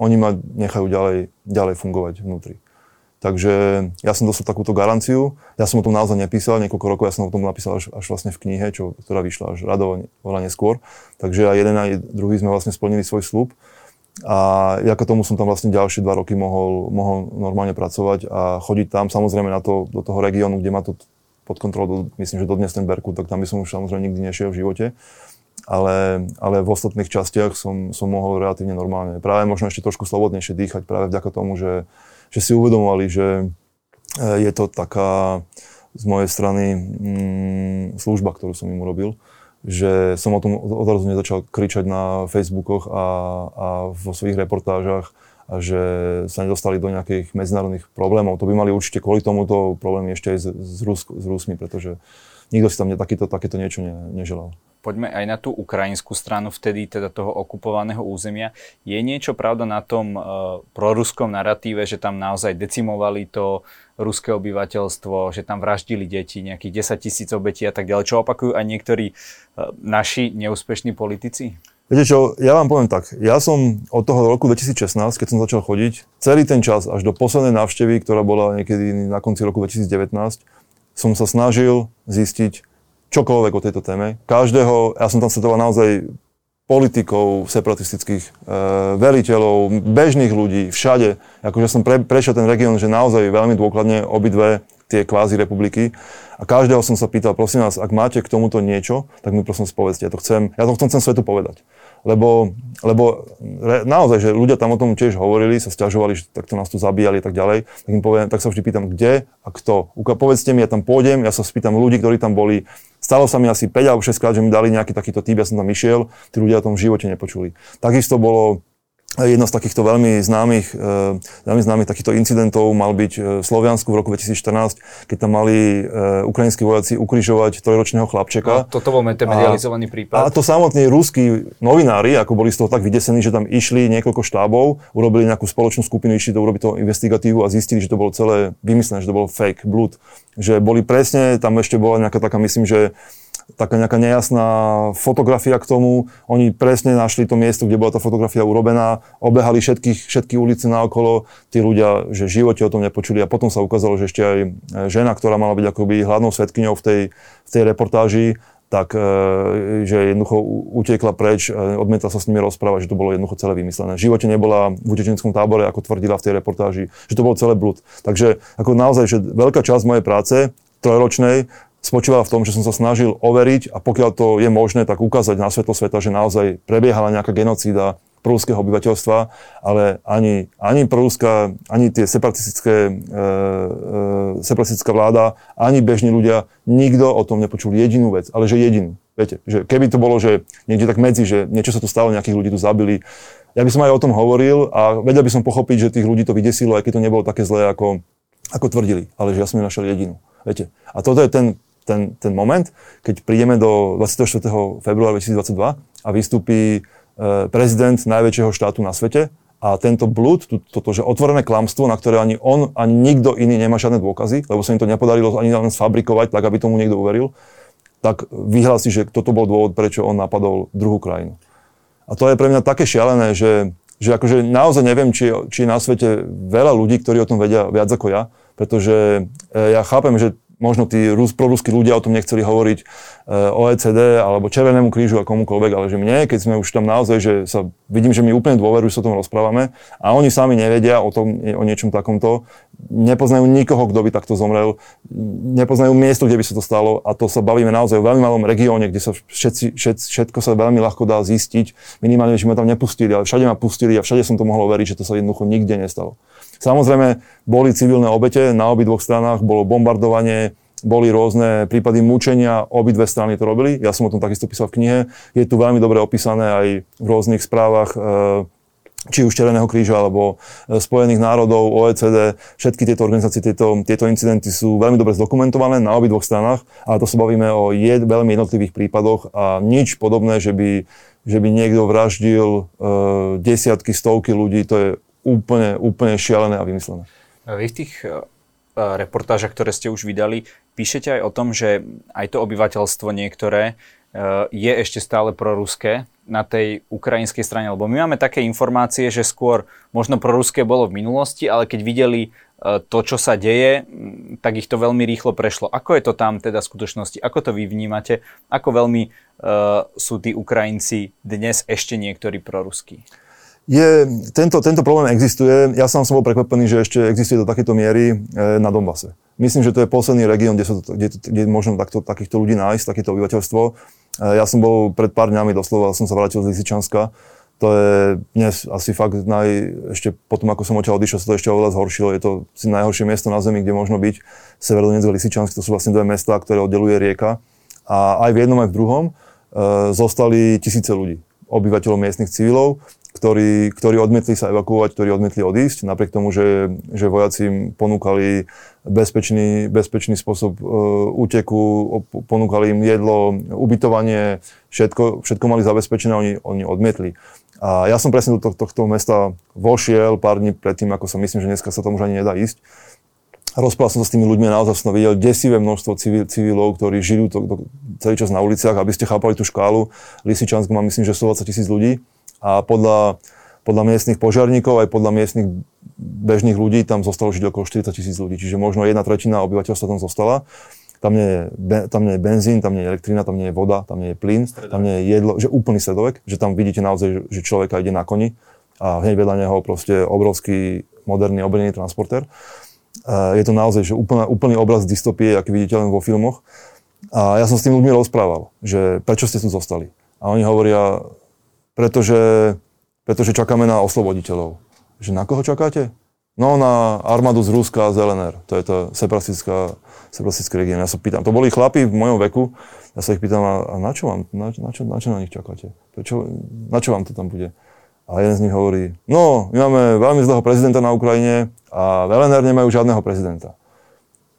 oni ma nechajú ďalej, ďalej fungovať vnútri. Takže ja som dostal takúto garanciu. Ja som o tom naozaj nepísal, niekoľko rokov ja som o tom napísal až, až vlastne v knihe, čo, ktorá vyšla až radovo oveľa neskôr. Takže aj jeden aj druhý sme vlastne splnili svoj slub. A ako tomu som tam vlastne ďalšie dva roky mohol, mohol normálne pracovať a chodiť tam samozrejme na to, do toho regiónu, kde má to pod kontrolou, myslím, že do dnes ten Berku, tak tam by som už samozrejme nikdy nešiel v živote. Ale, ale v ostatných častiach som, som mohol relatívne normálne. Práve možno ešte trošku slobodnejšie dýchať práve vďaka tomu, že, že si uvedomovali, že e, je to taká z mojej strany mm, služba, ktorú som im urobil, že som o tom odrazu nezačal kričať na Facebookoch a, a vo svojich reportážach a že sa nedostali do nejakých medzinárodných problémov. To by mali určite kvôli tomuto problémy ešte aj s, s, Rus, s Rusmi, pretože nikto si tam takýto, takéto niečo ne, neželal poďme aj na tú ukrajinskú stranu vtedy teda toho okupovaného územia. Je niečo pravda na tom uh, proruskom narratíve, že tam naozaj decimovali to ruské obyvateľstvo, že tam vraždili deti, nejakých 10 tisíc obetí a tak ďalej, čo opakujú aj niektorí uh, naši neúspešní politici? Viete čo, ja vám poviem tak, ja som od toho roku 2016, keď som začal chodiť, celý ten čas až do poslednej návštevy, ktorá bola niekedy na konci roku 2019, som sa snažil zistiť, čokoľvek o tejto téme. Každého, ja som tam stredoval naozaj politikov, separatistických e, veliteľov, bežných ľudí, všade. Akože som pre, prešiel ten región, že naozaj veľmi dôkladne obidve tie kvázi republiky. A každého som sa pýtal, prosím vás, ak máte k tomuto niečo, tak mi prosím spovedzte. Ja to chcem, ja to chcem svetu povedať lebo, lebo naozaj, že ľudia tam o tom tiež hovorili, sa stiažovali, že takto nás tu zabíjali a tak ďalej, tak im poviem, tak sa vždy pýtam, kde a kto. Uka, povedzte mi, ja tam pôjdem, ja sa spýtam ľudí, ktorí tam boli. Stalo sa mi asi 5 alebo 6 krát, že mi dali nejaký takýto typ, ja som tam išiel, tí ľudia o tom v živote nepočuli. Takisto bolo Jedno z takýchto veľmi známych, e, veľmi známych takýchto incidentov mal byť e, v Sloviansku v roku 2014, keď tam mali e, ukrajinskí vojaci ukrižovať trojročného chlapčeka. No, toto bol medializovaný prípad. A to samotní ruskí novinári, ako boli z toho tak vydesení, že tam išli niekoľko štábov, urobili nejakú spoločnú skupinu, išli to urobiť toho investigatívu a zistili, že to bolo celé vymyslené, že to bolo fake, blud. Že boli presne, tam ešte bola nejaká taká, myslím, že taká nejaká nejasná fotografia k tomu. Oni presne našli to miesto, kde bola tá fotografia urobená, obehali všetkých, všetky ulice naokolo, tí ľudia, že v živote o tom nepočuli a potom sa ukázalo, že ešte aj žena, ktorá mala byť akoby hlavnou svetkyňou v tej, v tej reportáži, tak e, že jednoducho utiekla preč, e, odmietla sa s nimi rozprávať, že to bolo jednoducho celé vymyslené. V živote nebola v utečenskom tábore, ako tvrdila v tej reportáži, že to bolo celé blud. Takže ako naozaj, že veľká časť mojej práce trojročnej spočívala v tom, že som sa snažil overiť a pokiaľ to je možné, tak ukázať na svetlo sveta, že naozaj prebiehala nejaká genocída prúského obyvateľstva, ale ani, ani prúska, ani tie separatistické, e, e, separatistická vláda, ani bežní ľudia, nikto o tom nepočul jedinú vec, ale že jedinú. Viete, že keby to bolo, že niekde tak medzi, že niečo sa tu stalo, nejakých ľudí tu zabili, ja by som aj o tom hovoril a vedel by som pochopiť, že tých ľudí to vydesilo, aj keď to nebolo také zlé, ako, ako tvrdili, ale že ja som nenašiel jedinú. Viete. A toto je ten ten, ten moment, keď prídeme do 24. februára 2022 a vystúpi e, prezident najväčšieho štátu na svete a tento blúd, toto, že otvorené klamstvo, na ktoré ani on, ani nikto iný nemá žiadne dôkazy, lebo sa im to nepodarilo ani len sfabrikovať, tak aby tomu niekto uveril, tak vyhlási, že toto bol dôvod, prečo on napadol druhú krajinu. A to je pre mňa také šialené, že, že akože naozaj neviem, či, či je na svete veľa ľudí, ktorí o tom vedia viac ako ja, pretože e, ja chápem, že možno tí rus, proruskí ľudia o tom nechceli hovoriť e, OECD alebo Červenému krížu a komukoľvek, ale že mne, keď sme už tam naozaj, že sa vidím, že mi úplne dôverujú, že sa o tom rozprávame a oni sami nevedia o tom, o niečom takomto, nepoznajú nikoho, kto by takto zomrel, nepoznajú miesto, kde by sa to stalo a to sa bavíme naozaj o veľmi malom regióne, kde sa všetci, všet, všetko sa veľmi ľahko dá zistiť. Minimálne, že ma tam nepustili, ale všade ma pustili a všade som to mohol veriť, že to sa jednoducho nikde nestalo. Samozrejme, boli civilné obete, na obidvoch stranách bolo bombardovanie, boli rôzne prípady mučenia, obidve strany to robili. Ja som o tom takisto písal v knihe. Je tu veľmi dobre opísané aj v rôznych správach e, či už Červeného kríža alebo e, Spojených národov, OECD, všetky tieto organizácie, tieto, tieto incidenty sú veľmi dobre zdokumentované na obidvoch stranách, ale to sa bavíme o jed, veľmi jednotlivých prípadoch a nič podobné, že by, že by niekto vraždil e, desiatky, stovky ľudí, to je úplne, úplne šialené a vymyslené. Vy v tých e, reportážach, ktoré ste už vydali, píšete aj o tom, že aj to obyvateľstvo niektoré je ešte stále proruské, na tej ukrajinskej strane? Lebo my máme také informácie, že skôr možno proruské bolo v minulosti, ale keď videli e, to, čo sa deje, tak ich to veľmi rýchlo prešlo. Ako je to tam teda v skutočnosti? Ako to vy vnímate? Ako veľmi uh, sú tí Ukrajinci dnes ešte niektorí proruskí? Je, tento, tento problém existuje. Ja sám som bol prekvapený, že ešte existuje do takéto miery e, na Donbase. Myslím, že to je posledný región, kde, kde, kde môžeme takto, takýchto ľudí nájsť, takéto obyvateľstvo. E, ja som bol pred pár dňami, doslova som sa vrátil z Lisičanska. To je dnes asi fakt naj, ešte potom, ako som odtiaľ odišiel, sa to ešte oveľa zhoršilo. Je to si najhoršie miesto na Zemi, kde možno byť. Severodonetsk a Lisičansk, to sú vlastne dve mesta, ktoré oddeluje rieka. A aj v jednom, aj v druhom e, zostali tisíce ľudí, obyvateľov miestnych civilov, ktorí, ktorí odmietli sa evakuovať, ktorí odmietli odísť, napriek tomu, že, že vojaci im ponúkali bezpečný, bezpečný spôsob e, úteku, ponúkali im jedlo, ubytovanie, všetko, všetko mali zabezpečené, oni, oni odmietli. A ja som presne do tohto, tohto mesta vošiel pár dní predtým, ako sa myslím, že dneska sa tomu už ani nedá ísť. Rozprával som sa s tými ľuďmi, naozaj som videl desivé množstvo civil, civilov, ktorí žijú to, to, celý čas na uliciach, aby ste chápali tú škálu. Lisičansk má myslím, že 120 tisíc ľudí a podľa, podľa miestnych požiarníkov, aj podľa miestnych bežných ľudí tam zostalo žiť okolo 40 tisíc ľudí, čiže možno jedna tretina obyvateľstva tam zostala. Tam nie, je, tam nie je benzín, tam nie je elektrina, tam nie je voda, tam nie je plyn, stredovek. tam nie je jedlo, že úplný stredovek, že tam vidíte naozaj, že človeka ide na koni a hneď vedľa neho proste obrovský moderný obrnený transporter. Je to naozaj že úplný, úplný obraz dystopie, aký vidíte len vo filmoch. A ja som s tými ľuďmi rozprával, že prečo ste tu zostali. A oni hovoria, pretože, pretože čakáme na osloboditeľov. Že na koho čakáte? No na armádu z Ruska a z LNR. To je to separatistická, separatistický región. Ja sa pýtam, to boli chlapi v mojom veku, ja sa ich pýtam, a, a na, čo vám, na, na, čo, na čo na nich čakáte? Prečo, na čo vám to tam bude? A jeden z nich hovorí, no, my máme veľmi zlého prezidenta na Ukrajine a v LNR nemajú žiadneho prezidenta.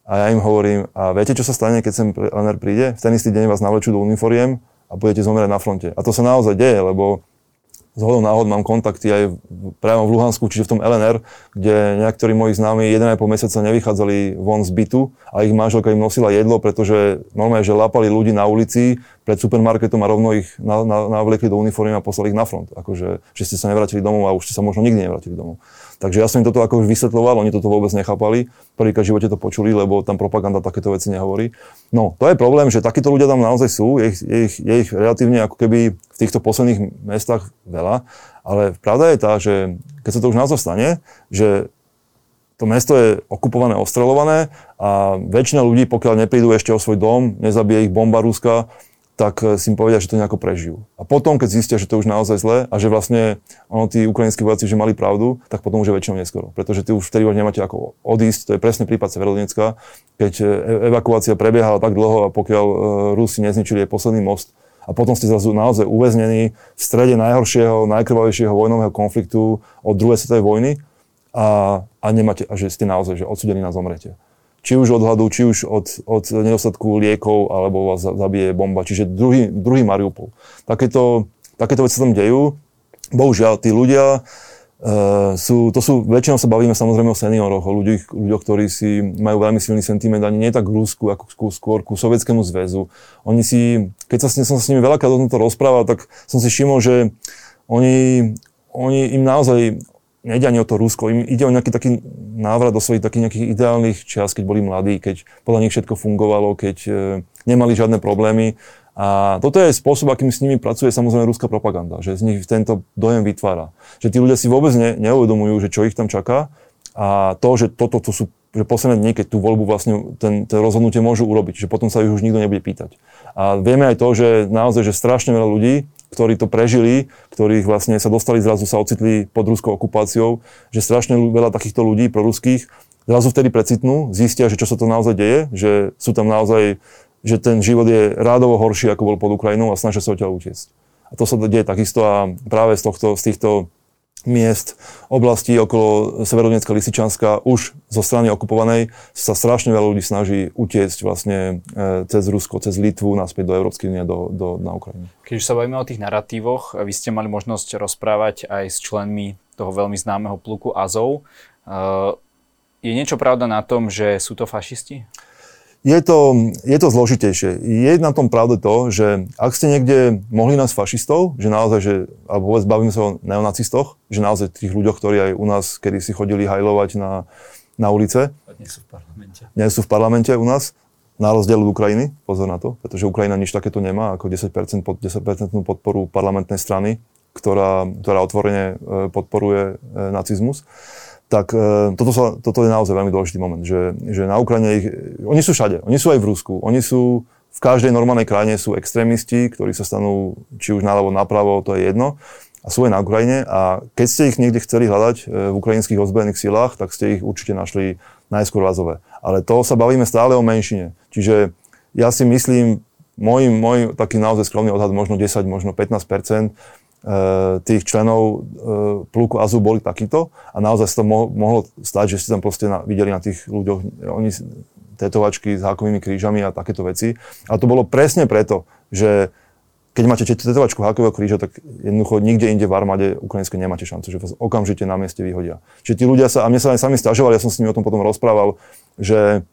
A ja im hovorím, a viete, čo sa stane, keď sem LNR príde? V ten istý deň vás navlečú do uniforiem a budete zomierať na fronte. A to sa naozaj deje, lebo z náhod mám kontakty aj priamo v Luhansku, čiže v tom LNR, kde niektorí moji známi 1,5 mesiaca nevychádzali von z bytu a ich manželka im nosila jedlo, pretože normálne, že lápali ľudí na ulici pred supermarketom a rovno ich navliekli do uniformy a poslali ich na front. Akože, že ste sa nevrátili domov a už ste sa možno nikdy nevrátili domov. Takže ja som im toto ako už vysvetloval, oni toto vôbec nechápali. Prvýkrát v živote to počuli, lebo tam propaganda takéto veci nehovorí. No, to je problém, že takíto ľudia tam naozaj sú, je ich, je ich, je ich relatívne ako keby v týchto posledných mestách veľa, ale pravda je tá, že keď sa to už naozaj stane, že to mesto je okupované, ostrelované a väčšina ľudí, pokiaľ neprídu ešte o svoj dom, nezabije ich bomba Ruska, tak eh, si im povedia, že to nejako prežijú. A potom, keď zistia, že to už naozaj zle a že vlastne ono, tí ukrajinskí vojaci, že mali pravdu, tak potom už je väčšinou neskoro. Pretože ty už vtedy už nemáte ako odísť. To je presne prípad Severodonecka, keď eh, e- evakuácia prebiehala tak dlho a pokiaľ uh, Rusi nezničili aj posledný most, a potom ste zrazu naozaj uväznení v strede najhoršieho, najkrvavejšieho vojnového konfliktu od druhej svetovej vojny a, a nemáte, a že ste naozaj že odsudení na zomrete či už od hladu, či už od, od nedostatku liekov, alebo vás zabije bomba. Čiže druhý, druhý Mariupol. Takéto, takéto veci sa tam dejú. Bohužiaľ, tí ľudia uh, sú, to sú, väčšinou sa bavíme samozrejme o senioroch, o ľuďoch, ľuďoch, ktorí si majú veľmi silný sentiment, ani nie tak k Rusku, ako skôr ku Sovietskému zväzu. Oni si, keď sa, som sa s nimi veľakrát o tomto rozprával, tak som si všimol, že oni, oni im naozaj nejde ani o to Rusko, im ide o nejaký taký návrat do svojich takých nejakých ideálnych čas, keď boli mladí, keď podľa nich všetko fungovalo, keď e, nemali žiadne problémy. A toto je spôsob, akým s nimi pracuje samozrejme ruská propaganda, že z nich tento dojem vytvára. Že tí ľudia si vôbec ne, neuvedomujú, že čo ich tam čaká a to, že toto to sú že posledné dni, keď tú voľbu vlastne ten, ten rozhodnutie môžu urobiť, že potom sa ich už nikto nebude pýtať. A vieme aj to, že naozaj, že strašne veľa ľudí ktorí to prežili, ktorých vlastne sa dostali, zrazu sa ocitli pod ruskou okupáciou, že strašne veľa takýchto ľudí proruských zrazu vtedy precitnú, zistia, že čo sa to naozaj deje, že sú tam naozaj, že ten život je rádovo horší, ako bol pod Ukrajinou a snažia sa odtiaľ utiecť. A to sa deje takisto a práve z, tohto, z týchto miest, oblastí okolo Severodonecka, Lisičanska už zo strany okupovanej sa strašne veľa ľudí snaží utiecť vlastne e, cez Rusko, cez Litvu, naspäť do Európskej únie, do, do, na Ukrajinu. Keď už sa bavíme o tých narratívoch, vy ste mali možnosť rozprávať aj s členmi toho veľmi známeho pluku Azov. E, je niečo pravda na tom, že sú to fašisti? Je to, je to zložitejšie. Je na tom pravde to, že ak ste niekde mohli nás fašistov, že naozaj, že, alebo vôbec bavíme sa o neonacistoch, že naozaj tých ľuďoch, ktorí aj u nás kedy si chodili hajlovať na, na ulice. Nie sú v parlamente. Nie sú v parlamente u nás, na rozdiel od Ukrajiny, pozor na to, pretože Ukrajina nič takéto nemá, ako 10%, pod, 10% podporu parlamentnej strany, ktorá, ktorá otvorene e, podporuje e, nacizmus tak e, toto, sa, toto je naozaj veľmi dôležitý moment, že, že na Ukrajine ich, oni sú všade, oni sú aj v Rusku, oni sú v každej normálnej krajine sú extrémisti, ktorí sa stanú či už naľavo, napravo, to je jedno, a sú aj na Ukrajine a keď ste ich niekde chceli hľadať e, v ukrajinských ozbrojených silách, tak ste ich určite našli najskôr vazové. Ale to sa bavíme stále o menšine. Čiže ja si myslím, môj, môj taký naozaj skromný odhad, možno 10, možno 15 E, tých členov e, pluku Azu boli takíto a naozaj sa to mohlo stať, že si tam proste videli na tých ľuďoch, oni tetovačky s hákovými krížami a takéto veci. A to bolo presne preto, že keď máte tetovačku hákového kríža, tak jednoducho nikde inde v armáde ukrajinskej nemáte šancu, že vás okamžite na mieste vyhodia. Čiže tí ľudia sa, a mne sa aj sami stiažovali, ja som s nimi o tom potom rozprával, že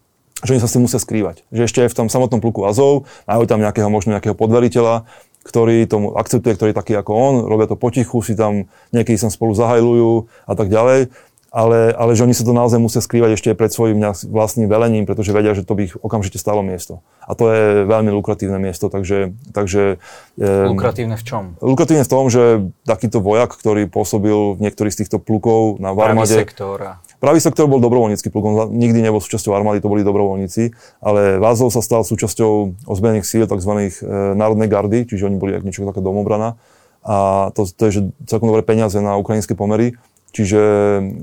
že oni sa s tým musia skrývať. Že ešte aj v tom samotnom pluku Azov majú tam nejakého, možno nejakého podveriteľa, ktorý tomu akceptuje, ktorý je taký ako on, robia to potichu, si tam niekedy sa spolu zahajlujú a tak ďalej. Ale, ale že oni sa to naozaj musia skrývať ešte pred svojim vlastným velením, pretože vedia, že to by ich okamžite stalo miesto. A to je veľmi lukratívne miesto, takže... takže lukratívne v čom? Lukratívne v tom, že takýto vojak, ktorý pôsobil v niektorých z týchto plukov na armáde... sektor. Pravý sektor bol dobrovoľnícky pluk, on nikdy nebol súčasťou armády, to boli dobrovoľníci, ale Vázov sa stal súčasťou ozbrojených síl tzv. E, národnej gardy, čiže oni boli ako niečo taká domobrana. A to, to je že celkom dobré peniaze na ukrajinské pomery, čiže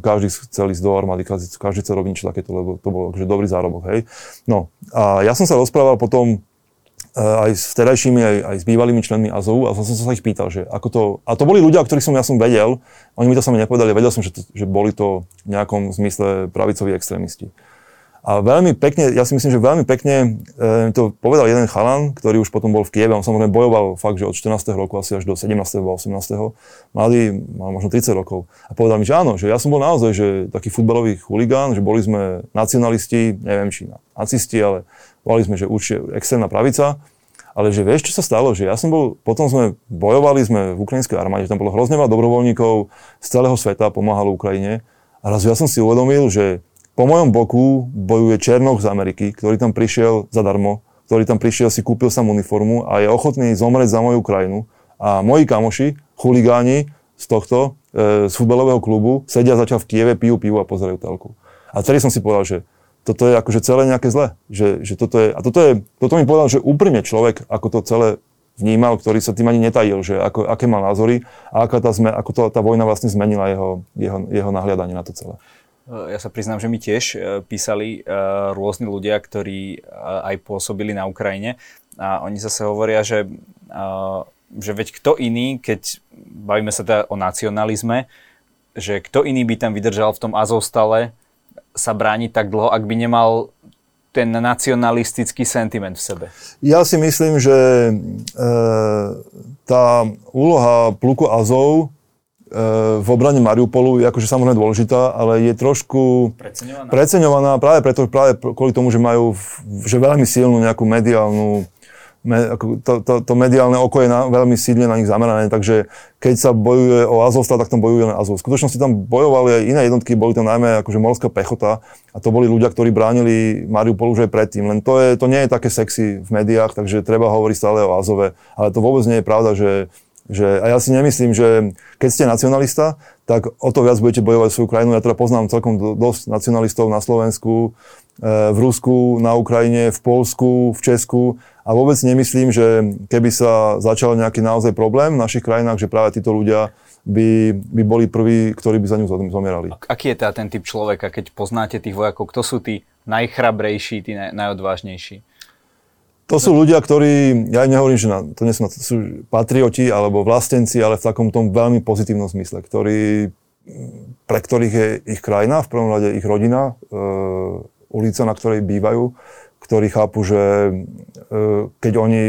každý chcel ísť do armády, každý, každý chcel robiť niečo takéto, lebo to bol akože dobrý zárobok, hej. No a ja som sa rozprával potom aj s vtedajšími, aj, aj s bývalými členmi Azovu a som sa ich pýtal, že ako to... A to boli ľudia, o ktorých som ja som vedel, oni mi to sami nepovedali, vedel som, že, to, že boli to v nejakom zmysle pravicoví extrémisti. A veľmi pekne, ja si myslím, že veľmi pekne e, to povedal jeden chalan, ktorý už potom bol v Kieve, on samozrejme bojoval fakt, že od 14. roku asi až do 17. alebo 18. Mladý, mal možno 30 rokov. A povedal mi, že áno, že ja som bol naozaj že taký futbalový chuligán, že boli sme nacionalisti, neviem či nacisti, ale volali sme, že určite extrémna pravica, ale že vieš, čo sa stalo, že ja som bol, potom sme bojovali sme v ukrajinskej armáde, tam bolo hrozne veľa dobrovoľníkov z celého sveta, pomáhalo Ukrajine a raz ja som si uvedomil, že po mojom boku bojuje Černoch z Ameriky, ktorý tam prišiel zadarmo, ktorý tam prišiel, si kúpil sam uniformu a je ochotný zomrieť za moju krajinu. A moji kamoši, chuligáni z tohto, e, z futbalového klubu, sedia začal v Kieve, pijú pivo a pozerajú telku. A vtedy som si povedal, že toto je akože celé nejaké zle. Že, že toto je, a toto, je, toto mi povedal, že úprimne človek, ako to celé vnímal, ktorý sa tým ani netajil, že ako, aké mal názory a aká tá, zme, ako to, tá vojna vlastne zmenila jeho, jeho, jeho nahliadanie na to celé. Ja sa priznám, že mi tiež e, písali e, rôzni ľudia, ktorí aj pôsobili na Ukrajine a oni zase hovoria, že, že veď kto iný, keď bavíme sa teda o nacionalizme, že kto iný by tam vydržal v tom Azovstale sa brániť tak dlho, ak by nemal ten nacionalistický sentiment v sebe? Ja si myslím, že e, tá úloha pluku Azov v obrane Mariupolu je akože samozrejme dôležitá, ale je trošku preceňovaná, preceňovaná práve preto, práve kvôli tomu, že majú že veľmi silnú nejakú mediálnu me, ako to, to, to mediálne oko je na, veľmi sídne na nich zamerané, takže keď sa bojuje o Azovstal, tak tam bojuje len Azov. V skutočnosti tam bojovali aj iné jednotky, boli tam najmä akože morská pechota a to boli ľudia, ktorí bránili Mariupol už aj predtým. Len to, je, to nie je také sexy v médiách, takže treba hovoriť stále o Azove. Ale to vôbec nie je pravda, že že, a ja si nemyslím, že keď ste nacionalista, tak o to viac budete bojovať svoju krajinu. Ja teda poznám celkom dosť nacionalistov na Slovensku, e, v Rusku, na Ukrajine, v Polsku, v Česku a vôbec nemyslím, že keby sa začal nejaký naozaj problém v našich krajinách, že práve títo ľudia by, by boli prví, ktorí by za ňu zomierali. Aký je teda ten typ človeka, keď poznáte tých vojakov? Kto sú tí najchrabrejší, tí naj, najodvážnejší? To sú ľudia, ktorí, ja im nehovorím, že na, to nie sú, to sú patrioti alebo vlastenci, ale v takom tom veľmi pozitívnom zmysle, ktorí, pre ktorých je ich krajina, v prvom rade ich rodina, e, ulica, na ktorej bývajú, ktorí chápu, že e, keď oni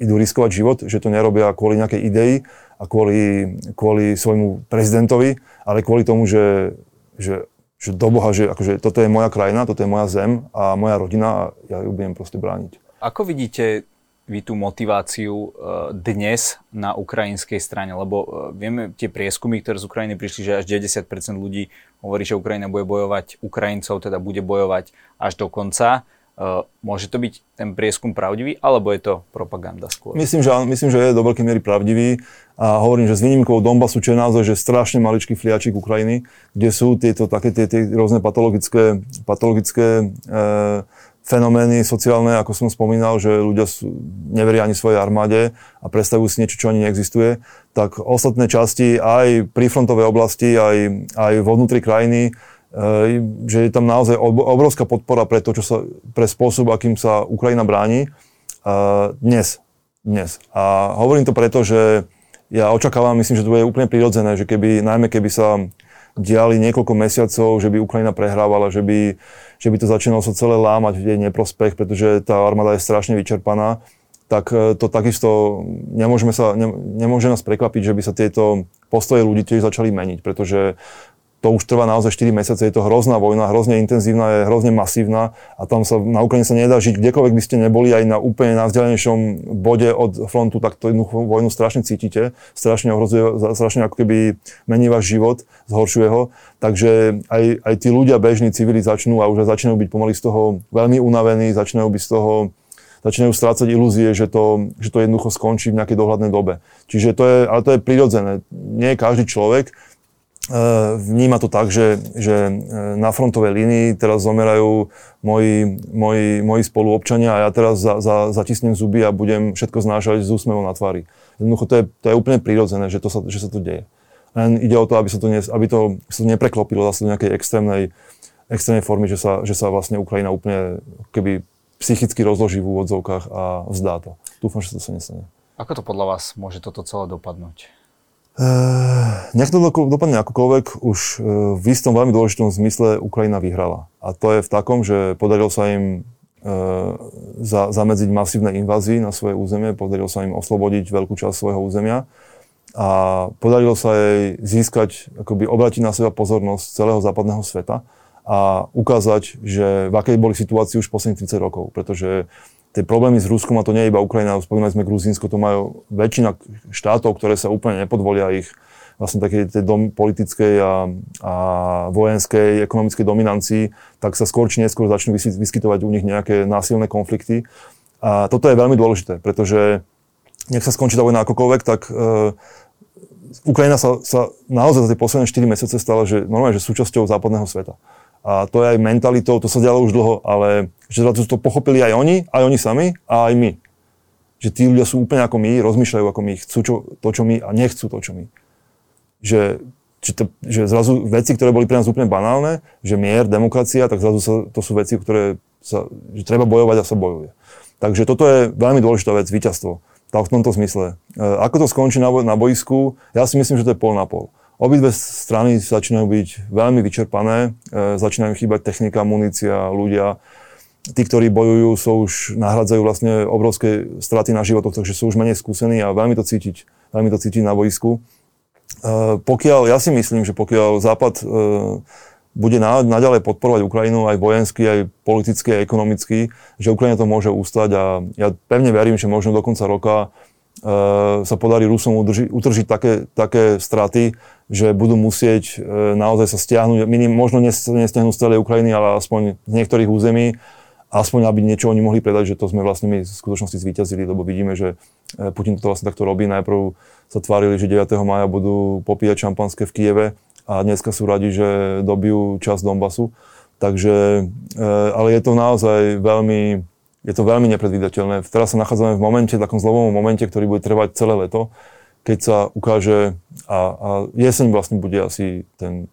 idú riskovať život, že to nerobia kvôli nejakej idei a kvôli, kvôli svojmu prezidentovi, ale kvôli tomu, že, že, že do Boha, že akože toto je moja krajina, toto je moja zem a moja rodina a ja ju budem proste brániť. Ako vidíte vy tú motiváciu e, dnes na ukrajinskej strane? Lebo e, vieme tie prieskumy, ktoré z Ukrajiny prišli, že až 90% ľudí hovorí, že Ukrajina bude bojovať Ukrajincov, teda bude bojovať až do konca. E, môže to byť ten prieskum pravdivý, alebo je to propaganda skôr? Myslím, že, myslím, že je do veľkej miery pravdivý. A hovorím, že s výnimkou Donbasu, čo je naozaj že strašne maličký fliačik Ukrajiny, kde sú tieto také tie, tie rôzne patologické, patologické e, fenomény sociálne, ako som spomínal, že ľudia sú, neveria ani svojej armáde a predstavujú si niečo, čo ani neexistuje, tak ostatné časti aj pri frontovej oblasti, aj, aj vo vnútri krajiny, e, že je tam naozaj obrovská podpora pre to, čo sa, pre spôsob, akým sa Ukrajina bráni e, dnes. dnes. A hovorím to preto, že ja očakávam, myslím, že to bude úplne prirodzené, že keby, najmä keby sa diali niekoľko mesiacov, že by Ukrajina prehrávala, že by, že by to začínalo sa celé lámať v jej neprospech, pretože tá armáda je strašne vyčerpaná, tak e, to takisto nemôžeme sa, ne, nemôže nás prekvapiť, že by sa tieto postoje ľudí tiež začali meniť, pretože to už trvá naozaj 4 mesiace, je to hrozná vojna, hrozne intenzívna, je hrozne masívna a tam sa na Ukrajine sa nedá žiť, kdekoľvek by ste neboli aj na úplne najvzdialenejšom bode od frontu, tak to jednu vojnu strašne cítite, strašne ohrozuje, strašne ako keby mení váš život, zhoršuje ho. Takže aj, aj tí ľudia, bežní civili začnú a už začínajú byť pomaly z toho veľmi unavení, začínajú byť z toho začínajú strácať ilúzie, že to, že to jednoducho skončí v nejakej dohľadnej dobe. Čiže to je, ale to je prirodzené. Nie každý človek vníma to tak, že, že e, na frontovej línii teraz zomerajú moji, moji, moji spoluobčania a ja teraz za, za, zatisnem zuby a budem všetko znášať s úsmevom na tvári. Jednoducho to je, to je úplne prirodzené, že, to sa, že sa to deje. Len ide o to, aby sa to, ne, aby to sa to nepreklopilo zase do nejakej extrémnej, extrémnej formy, že sa, že sa vlastne Ukrajina úplne keby psychicky rozloží v úvodzovkách a vzdá to. Dúfam, že to sa nestane. Ako to podľa vás môže toto celé dopadnúť? Uh, nech to dopadne akokoľvek, už uh, v istom veľmi dôležitom zmysle Ukrajina vyhrala. A to je v takom, že podarilo sa im uh, za, zamedziť masívne invázii na svoje územie, podarilo sa im oslobodiť veľkú časť svojho územia a podarilo sa jej získať, akoby obratiť na seba pozornosť celého západného sveta a ukázať, že v akej boli situácii už posledných 30 rokov, pretože tie problémy s Ruskom, a to nie je iba Ukrajina, spomínali sme Gruzínsko, to majú väčšina štátov, ktoré sa úplne nepodvolia ich vlastne také tej dom, politickej a, a vojenskej, ekonomickej dominancii, tak sa skôr či neskôr začnú vyskytovať u nich nejaké násilné konflikty. A toto je veľmi dôležité, pretože nech sa skončí tá vojna akokoľvek, tak uh, Ukrajina sa, sa naozaj za tie posledné 4 mesiace stala, že normálne, že súčasťou západného sveta. A to je aj mentalitou, to sa dialo už dlho, ale že to pochopili aj oni, aj oni sami a aj my. Že tí ľudia sú úplne ako my, rozmýšľajú ako my, chcú čo, to, čo my a nechcú to, čo my. Že, že, to, že zrazu veci, ktoré boli pre nás úplne banálne, že mier, demokracia, tak zrazu sa, to sú veci, ktoré sa, že treba bojovať a sa bojuje. Takže toto je veľmi dôležitá vec, víťazstvo. Tak v tomto zmysle. E, ako to skončí na, na boisku, ja si myslím, že to je pol na pol. Obidve strany začínajú byť veľmi vyčerpané, e, začínajú chýbať technika, munícia, ľudia. Tí, ktorí bojujú, sú už, nahradzajú vlastne obrovské straty na životoch, takže sú už menej skúsení a veľmi to cítiť, veľmi to cítiť na boisku. E, pokiaľ, ja si myslím, že pokiaľ Západ e, bude naďalej podporovať Ukrajinu aj vojensky, aj politicky, aj ekonomicky, že Ukrajina to môže ústať a ja pevne verím, že možno do konca roka sa podarí Rusom udrži, utržiť také, také straty, že budú musieť e, naozaj sa stiahnuť, minim, možno nestiahnuť z celej Ukrajiny, ale aspoň z niektorých území, aspoň aby niečo oni mohli predať, že to sme vlastne my v skutočnosti zvíťazili, lebo vidíme, že e, Putin to vlastne takto robí. Najprv sa tvárili, že 9. maja budú popíjať šampanské v Kieve a dneska sú radi, že dobijú čas Donbasu. Takže, ale je to naozaj veľmi, je to veľmi nepredvídateľné. Teraz sa nachádzame v momente, takom zlomovom momente, ktorý bude trvať celé leto keď sa ukáže, a, a jeseň vlastne bude asi ten,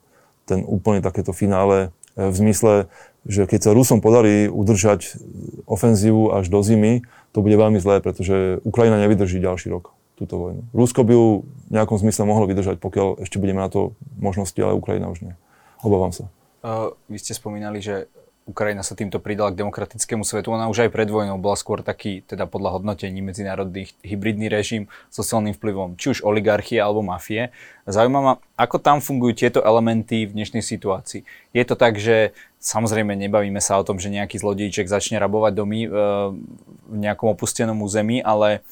ten úplne takéto finále v zmysle, že keď sa Rusom podarí udržať ofenzívu až do zimy, to bude veľmi zlé, pretože Ukrajina nevydrží ďalší rok túto vojnu. Rusko by ju v nejakom zmysle mohlo vydržať, pokiaľ ešte budeme na to možnosti, ale Ukrajina už nie. Obávam sa. Uh, vy ste spomínali, že Ukrajina sa týmto pridala k demokratickému svetu. Ona už aj pred vojnou bola skôr taký, teda podľa hodnotení medzinárodných, hybridný režim so silným vplyvom či už oligarchie alebo mafie. Zaujíma ma, ako tam fungujú tieto elementy v dnešnej situácii. Je to tak, že samozrejme nebavíme sa o tom, že nejaký zlodejček začne rabovať domy e, v nejakom opustenom území, ale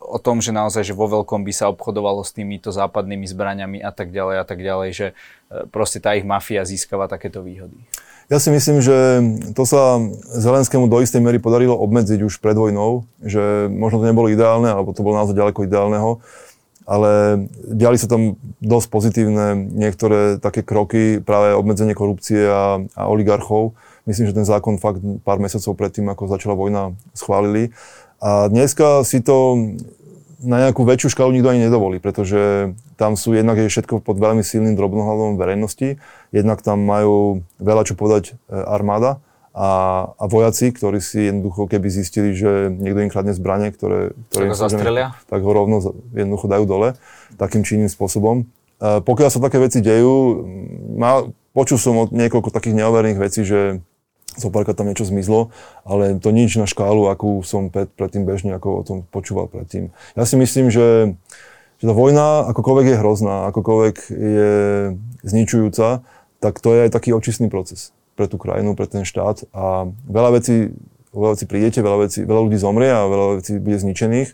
o tom, že naozaj, že vo veľkom by sa obchodovalo s týmito západnými zbraniami a tak ďalej a tak ďalej, že e, proste tá ich mafia získava takéto výhody. Ja si myslím, že to sa Zelenskému do istej miery podarilo obmedziť už pred vojnou, že možno to nebolo ideálne, alebo to bolo naozaj ďaleko ideálneho, ale diali sa tam dosť pozitívne niektoré také kroky, práve obmedzenie korupcie a, a oligarchov. Myslím, že ten zákon fakt pár mesiacov predtým, ako začala vojna, schválili. A dneska si to na nejakú väčšiu škálu nikto ani nedovolí, pretože tam sú jednak je všetko pod veľmi silným drobnohľadom verejnosti, jednak tam majú veľa čo povedať e, armáda a, a vojaci, ktorí si jednoducho keby zistili, že niekto im kladne zbranie, ktoré, ktoré tak, ho tak ho rovno jednoducho dajú dole takým činným spôsobom. E, pokiaľ sa také veci dejú, má, počul som od niekoľko takých neoverných vecí, že zo párkrát tam niečo zmizlo, ale to nič na škálu, akú som pred, predtým bežne ako o tom počúval predtým. Ja si myslím, že, že tá vojna akokoľvek je hrozná, akokoľvek je zničujúca, tak to je aj taký očistný proces pre tú krajinu, pre ten štát a veľa vecí, veľa vecí prídete, veľa, vecí, veľa ľudí zomrie a veľa vecí bude zničených,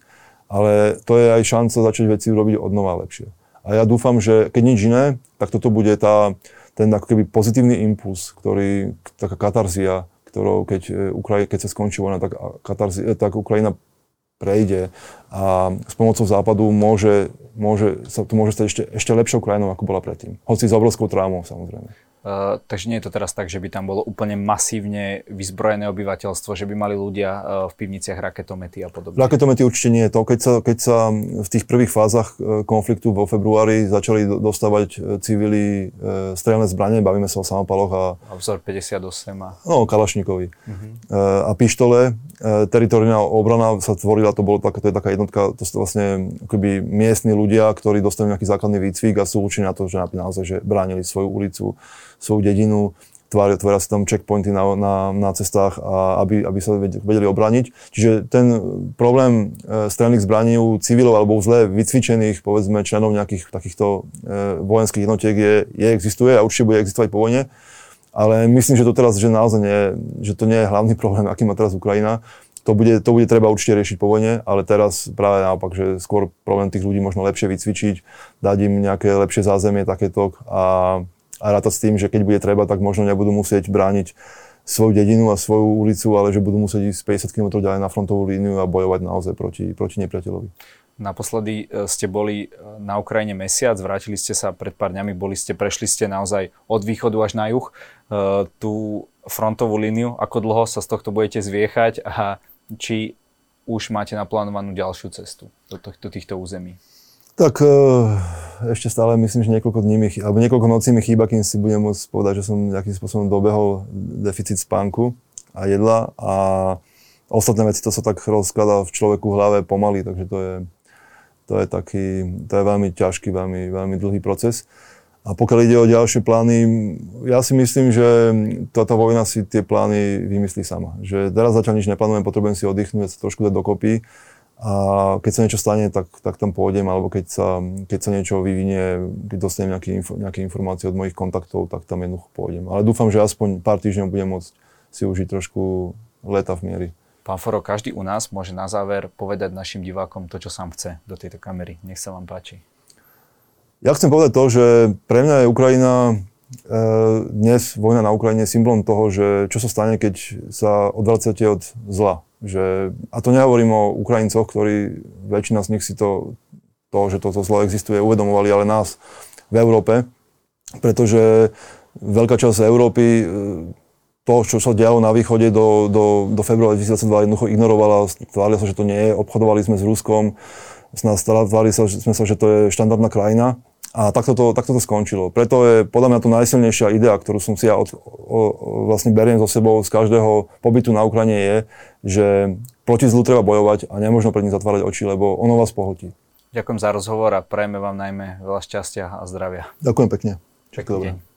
ale to je aj šanca začať veci robiť odnova lepšie. A ja dúfam, že keď nič iné, tak toto bude tá, ten ako keby pozitívny impuls, ktorý, taká katarzia, ktorou keď, e, Ukraj, keď sa skončí vojna, tak, katarzi, e, tak Ukrajina prejde a s pomocou západu môže, môže, sa to môže stať ešte, ešte lepšou krajinou, ako bola predtým. Hoci s obrovskou trámou, samozrejme. Uh, takže nie je to teraz tak, že by tam bolo úplne masívne vyzbrojené obyvateľstvo, že by mali ľudia uh, v pivniciach raketomety a podobne. Raketomety určite nie. To, keď sa, keď sa v tých prvých fázach uh, konfliktu vo februári začali dostávať civili strelné zbranie, bavíme sa o samopaloch a... A vzor 58 a... No, Kalašnikovi. Uh-huh. A pištole. Teritoriálna obrana sa tvorila, to, bolo tak, to je taká jednotka, to sú vlastne akoby miestni ľudia, ktorí dostali nejaký základný výcvik a sú určení na to, že naozaj že bránili svoju ulicu svoju dedinu, tvoria sa tam checkpointy na, na, na cestách, a aby, aby sa vedeli obraniť. Čiže ten problém e, strelných zbraní u civilov alebo u zle vycvičených, povedzme, členov nejakých takýchto e, vojenských jednotiek je, je, existuje a určite bude existovať po vojne. Ale myslím, že to teraz, že naozaj nie, že to nie je hlavný problém, aký má teraz Ukrajina. To bude, to bude treba určite riešiť po vojne, ale teraz práve naopak, že skôr problém tých ľudí možno lepšie vycvičiť, dať im nejaké lepšie zázemie takéto a a rátať s tým, že keď bude treba, tak možno nebudú musieť brániť svoju dedinu a svoju ulicu, ale že budú musieť ísť 50 km ďalej na frontovú líniu a bojovať naozaj proti, proti nepriateľovi. Naposledy e, ste boli e, na Ukrajine mesiac, vrátili ste sa pred pár dňami, boli ste, prešli ste naozaj od východu až na juh e, tú frontovú líniu. Ako dlho sa z tohto budete zviechať a či už máte naplánovanú ďalšiu cestu do, tohto, týchto území? Tak ešte stále myslím, že niekoľko dní mi, alebo niekoľko nocí mi chýba, kým si budem môcť povedať, že som nejakým spôsobom dobehol deficit spánku a jedla a ostatné veci to sa tak rozkladá v človeku v hlave pomaly, takže to je, to je taký, to je veľmi ťažký, veľmi, veľmi dlhý proces. A pokiaľ ide o ďalšie plány, ja si myslím, že táto vojna si tie plány vymyslí sama. Že teraz zatiaľ nič neplánujem, potrebujem si oddychnúť, sa trošku dať dokopy a keď sa niečo stane, tak, tak tam pôjdem, alebo keď sa, keď sa niečo vyvinie, keď dostanem nejaké, info, nejaké informácie od mojich kontaktov, tak tam jednoducho pôjdem. Ale dúfam, že aspoň pár týždňov budem môcť si užiť trošku leta v miery. Pán Foro, každý u nás môže na záver povedať našim divákom to, čo sám chce do tejto kamery. Nech sa vám páči. Ja chcem povedať to, že pre mňa je Ukrajina e, dnes vojna na Ukrajine symbolom toho, že čo sa stane, keď sa odvracate od zla že, a to nehovorím o Ukrajincoch, ktorí, väčšina z nich si to, to že toto zlo existuje, uvedomovali, ale nás v Európe, pretože veľká časť Európy e, to, čo sa dialo na východe do, do, do februára 2022 jednoducho ignorovala, tvárili sa, že to nie je, obchodovali sme s Ruskom, tvárili sme sa, že to je štandardná krajina A takto to, takto to skončilo. Preto je podľa mňa to najsilnejšia idea, ktorú som si ja od, o, vlastne beriem so sebou z každého pobytu na Ukrajine je, že proti zlu treba bojovať a nemôžno pred ním zatvárať oči, lebo ono vás pohltí. Ďakujem za rozhovor a prajeme vám najmä veľa šťastia a zdravia. Ďakujem pekne. Ďakujem.